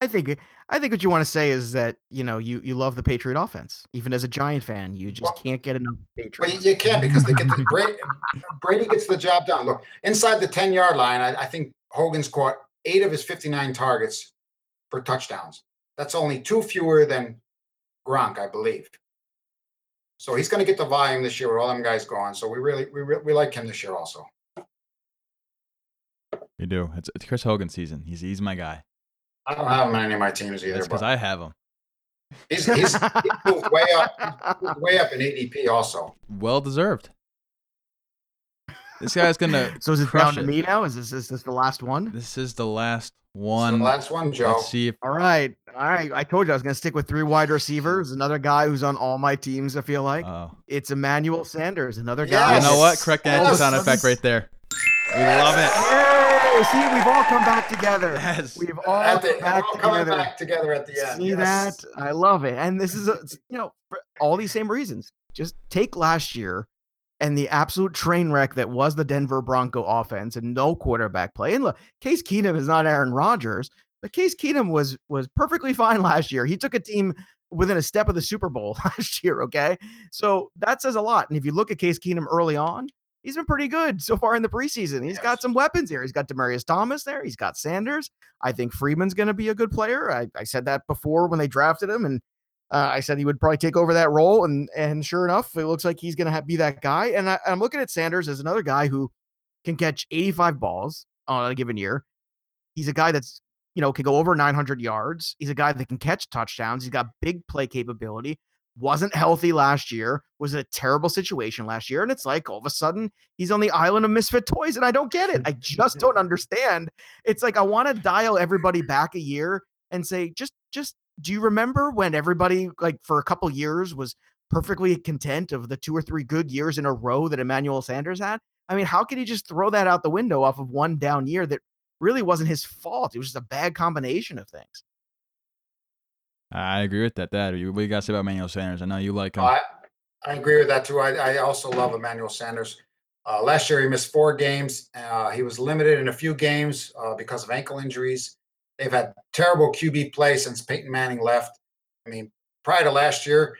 I think I think what you want to say is that you know you you love the Patriot offense. Even as a Giant fan, you just Well- can't get enough Well, Patriots. you, you can't because they get the Brady, Brady gets the job done. Look, inside the 10 yard line, I, I think Hogan's caught eight of his 59 targets for touchdowns. That's only two fewer than Gronk, I believe. So he's going to get the volume this year with all them guys gone. So we really we, re- we like him this year also. You do. It's, it's Chris Hogan season. He's he's my guy. I don't have him on any of my teams either, because I have him. he's, he's, he's way up, he's way up in ADP also. Well deserved. This guy's gonna. so is it crush down to it. me now? Is this is this the last one? This is the last So one. the last one, Joe. Let's see if All right, all right. I told you I was going to stick with three wide receivers. Another guy who's on all my teams. I feel like uh, it's Emmanuel Sanders. Another guy. you know what? Correct answer Yes. sound effect right there. We love it. Yay! See, we've all come back together. Yes. We've all At the, come back all together. back together at the end. See yes. that? I love it. And this is, a, you know, for all these same reasons. Just take last year and the absolute train wreck that was the Denver Bronco offense and no quarterback play. And look, Case Keenum is not Aaron Rodgers, but Case Keenum was was perfectly fine last year. He took a team within a step of the Super Bowl last year. Okay, so that says a lot. And if you look at Case Keenum early on, he's been pretty good so far in the preseason. He's got some weapons here. He's got Demaryius Thomas there. He's got Sanders. I think Freeman's going to be a good player. I, I said that before when they drafted him, and uh, I said he would probably take over that role. And and sure enough, it looks like he's going to be that guy. And I, I'm looking at Sanders as another guy who can catch 85 balls on a given year. He's a guy that's you know can go over 900 yards. He's a guy that can catch touchdowns. He's got big play capability. Wasn't healthy last year. Was in a terrible situation last year, and it's like all of a sudden he's on the island of misfit toys, and I don't get it. I just don't understand. It's like I want to dial everybody back a year and say, just, just, do you remember when everybody like for a couple years was perfectly content of the two or three good years in a row that Emmanuel Sanders had? I mean, how could he just throw that out the window off of one down year that really wasn't his fault? It was just a bad combination of things. I agree with that. Dad, you- what you got to say about Emmanuel Sanders? I know you like him. I, I agree with that too. I, I also love Emmanuel Sanders. Uh, last year he missed four games. Uh, he was limited in a few games uh, because of ankle injuries. They've had terrible QB play since Peyton Manning left. I mean, prior to last year,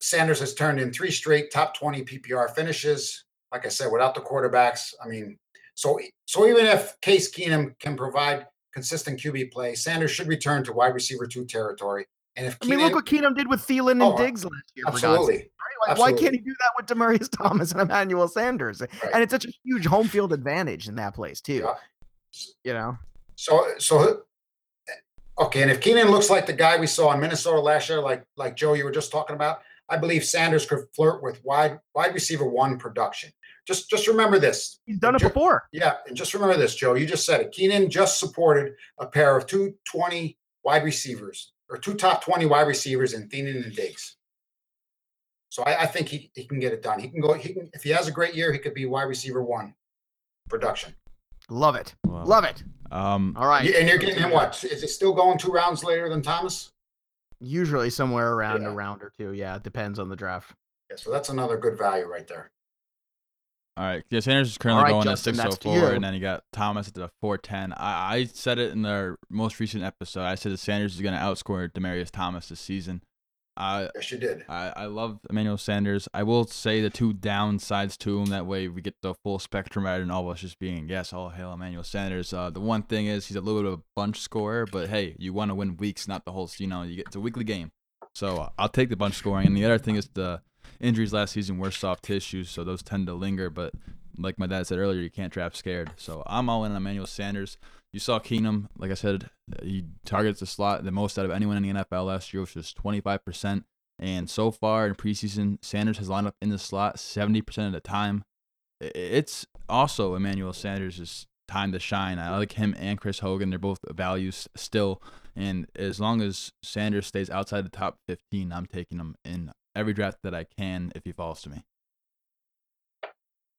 Sanders has turned in three straight top 20 PPR finishes. Like I said, without the quarterbacks, I mean, so so even if Case Keenum can provide consistent QB play, Sanders should return to wide receiver two territory. And if I mean, look what Keenum did with Thielen and Oh, uh, Diggs last year. sake, absolutely, right? Like, why can't he do that with Demaryius Thomas and Emmanuel Sanders? And it's such a huge home field advantage in that place too. Yeah. You know, So so eh, okay, and if Keenum looks like the guy we saw in Minnesota last year, like like Joe, you were just talking about, I believe Sanders could flirt with wide wide receiver one production. Just just remember this. he's done it Ju- before. Yeah, and just remember this, Joe. You just said it. Keenum just supported a pair of two twenty wide receivers or two top 20 wide receivers in Thielen and Diggs. So I, I think he, he can get it done. He can go, he can if he has a great year, he could be wide receiver one production. Love it. Well, Love it. Um, All right. And you're getting him what? Is it still going two rounds later than Thomas? Usually somewhere around a round or two. Yeah, it depends on the draft. Yeah, so that's another good value right there. All right. Yeah, Sanders is currently right, going Justin, at to 604, you. and then you got Thomas at the 410. I, I said it in our most recent episode. I said that Sanders is going to outscore Demaryius Thomas this season. I, Yes, you did. I I love Emmanuel Sanders. I will say the two downsides to him. That way we get the full spectrum rather and all of us just being yes, all hail Emmanuel Sanders. Uh, the one thing is he's a little bit of a bunch scorer, but hey, you want to win weeks, not the whole. You know, you get it's a weekly game. So uh, I'll take the bunch scoring. And the other thing is the injuries last season were soft tissues, so those tend to linger. But like my dad said earlier, you can't draft scared. So I'm all in on Emmanuel Sanders. You saw Keenum, like I said, he targets the slot the most out of anyone in the NFL last year, which was 25%. And so far in preseason, Sanders has lined up in the slot 70% of the time. It's also Emmanuel Sanders' time to shine. I like him and Chris Hogan. They're both values still. And as long as Sanders stays outside the top 15, I'm taking him in every draft that I can if he falls to me.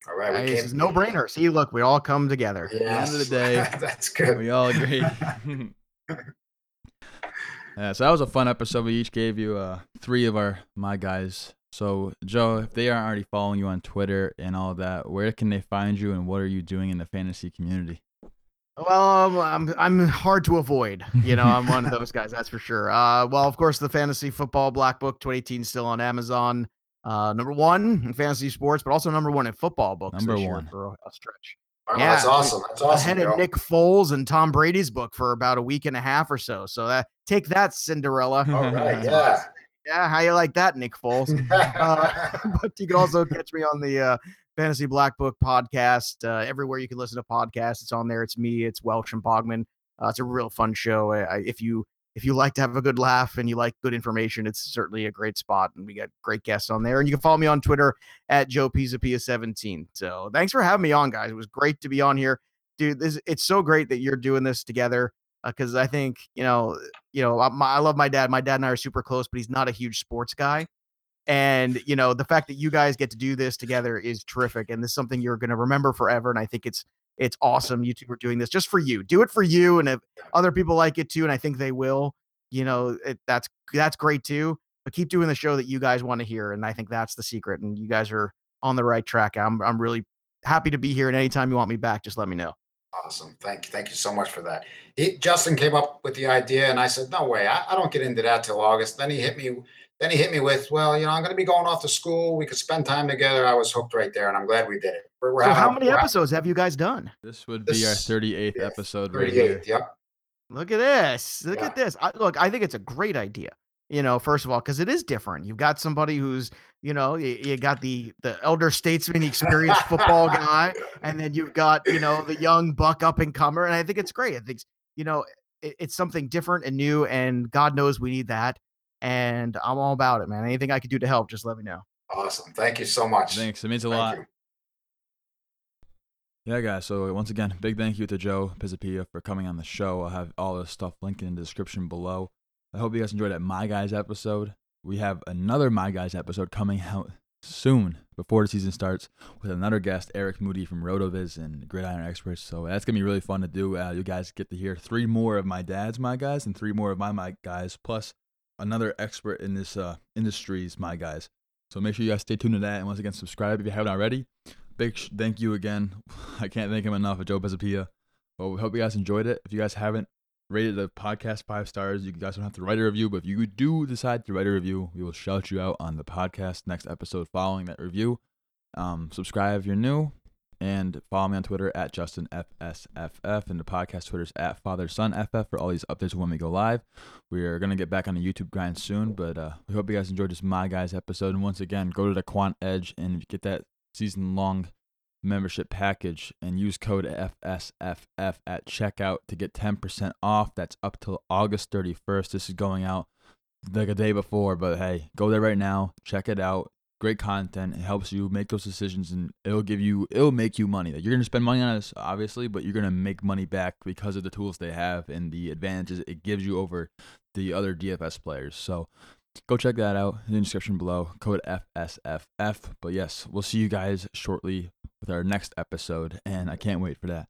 All right, Hey, this is no brainer. See, look, we all come together. At the end of the day, that's good. We all agree. yeah, so that was a fun episode. We each gave you uh, three of our my guys. So Joe, if they aren't already following you on Twitter and all that, where can they find you, and what are you doing in the fantasy community? Well, um, I'm I'm hard to avoid. You know, I'm one of those guys, that's for sure. Uh, well, of course, the fantasy football black book 2018 still on Amazon. Uh, number one in fantasy sports, but also number one in football books. Number this one. for a, a stretch. Oh, Yeah, that's awesome. That's awesome. Ahead Joe. of Nick Foles and Tom Brady's book for about a week and a half or so. So that take that, Cinderella. All right, yeah. Yeah, how you like that, Nick Foles? uh, but you can also catch me on the uh, Fantasy Black Book podcast. Uh, everywhere you can listen to podcasts, it's on there. It's me. It's Welsh and Bogman. Uh, it's a real fun show. I, I, if you if you like to have a good laugh and you like good information, it's certainly a great spot. And we got great guests on there. And you can follow me on Twitter at Joe Pisapia 17. So thanks for having me on, guys. It was great to be on here, dude. This it's so great that you're doing this together because I think you know you know I, my, I love my dad. My dad and I are super close, but he's not a huge sports guy. And you know the fact that you guys get to do this together is terrific, and this is something you're going to remember forever. And I think it's it's awesome. You two are doing this just for you. Do it for you, and if other people like it too, and I think they will, you know, it, that's that's great too. But keep doing the show that you guys want to hear, and I think that's the secret. And you guys are on the right track. I'm I'm really happy to be here, and anytime you want me back, just let me know. Awesome. Thank you. Thank you so much for that. He, Justin came up with the idea, and I said, "No way. I, I don't get into that till August." Then he hit me. Then he hit me with, "Well, you know, I'm going to be going off to school. We could spend time together." I was hooked right there, and I'm glad we did it. We're, we're So how many we're episodes have you guys done? This would be our 38th yeah, episode right here. 38. Yep. Look at this. Look Yeah. at this. I, look, I think it's a great idea. You know, first of all, because it is different. You've got somebody who's, you know, you, you got the the elder statesman, experienced football guy, and then you've got, you know, the young buck up and comer. And I think it's great. I think, you know, it, it's something different and new, and God knows we need that. And I'm all about it, man. Anything I could do to help, just let me know. Awesome. Thank you so much. Thanks. It means a Thank lot. you. Yeah, guys. So once again, big thank you to Joe Pisapia for coming on the show. I'll have all this stuff linked in the description below. I hope you guys enjoyed that My Guys episode. We have another My Guys episode coming out soon before the season starts with another guest, Eric Moody from Rotoviz and Gridiron Experts. So that's gonna be really fun to do. Uh, you guys get to hear three more of my dad's My Guys and three more of my My Guys, plus another expert in this uh, industry's My Guys. So make sure you guys stay tuned to that. And once again, subscribe if you haven't already. Big sh- thank you again. I can't thank him enough, Joe Pisapia. Well, we hope you guys enjoyed it. If you guys haven't rated the podcast five stars, you guys don't have to write a review. But if you do decide to write a review, we will shout you out on the podcast next episode following that review. Um, subscribe if you're new, and follow me on Twitter at JustinFSFF, and the podcast Twitter's at FatherSonFF for all these updates when we go live. We are gonna get back on the YouTube grind soon, but uh, we hope you guys enjoyed this My Guys episode. And once again, go to the Quant Edge and get that season long membership package and use code FSFF at checkout to get 10% off. That's up till August 31st. This is going out like a day before, but hey, go there right now. Check it out. Great content. It helps you make those decisions and it'll give you, it'll make you money. Like, You're to spend money on this, obviously, but you're to make money back because of the tools they have and the advantages it gives you over the other DFS players. So, go check that out in the description below. Code FSFF. But yes, we'll see you guys shortly with our next episode, and I can't wait for that.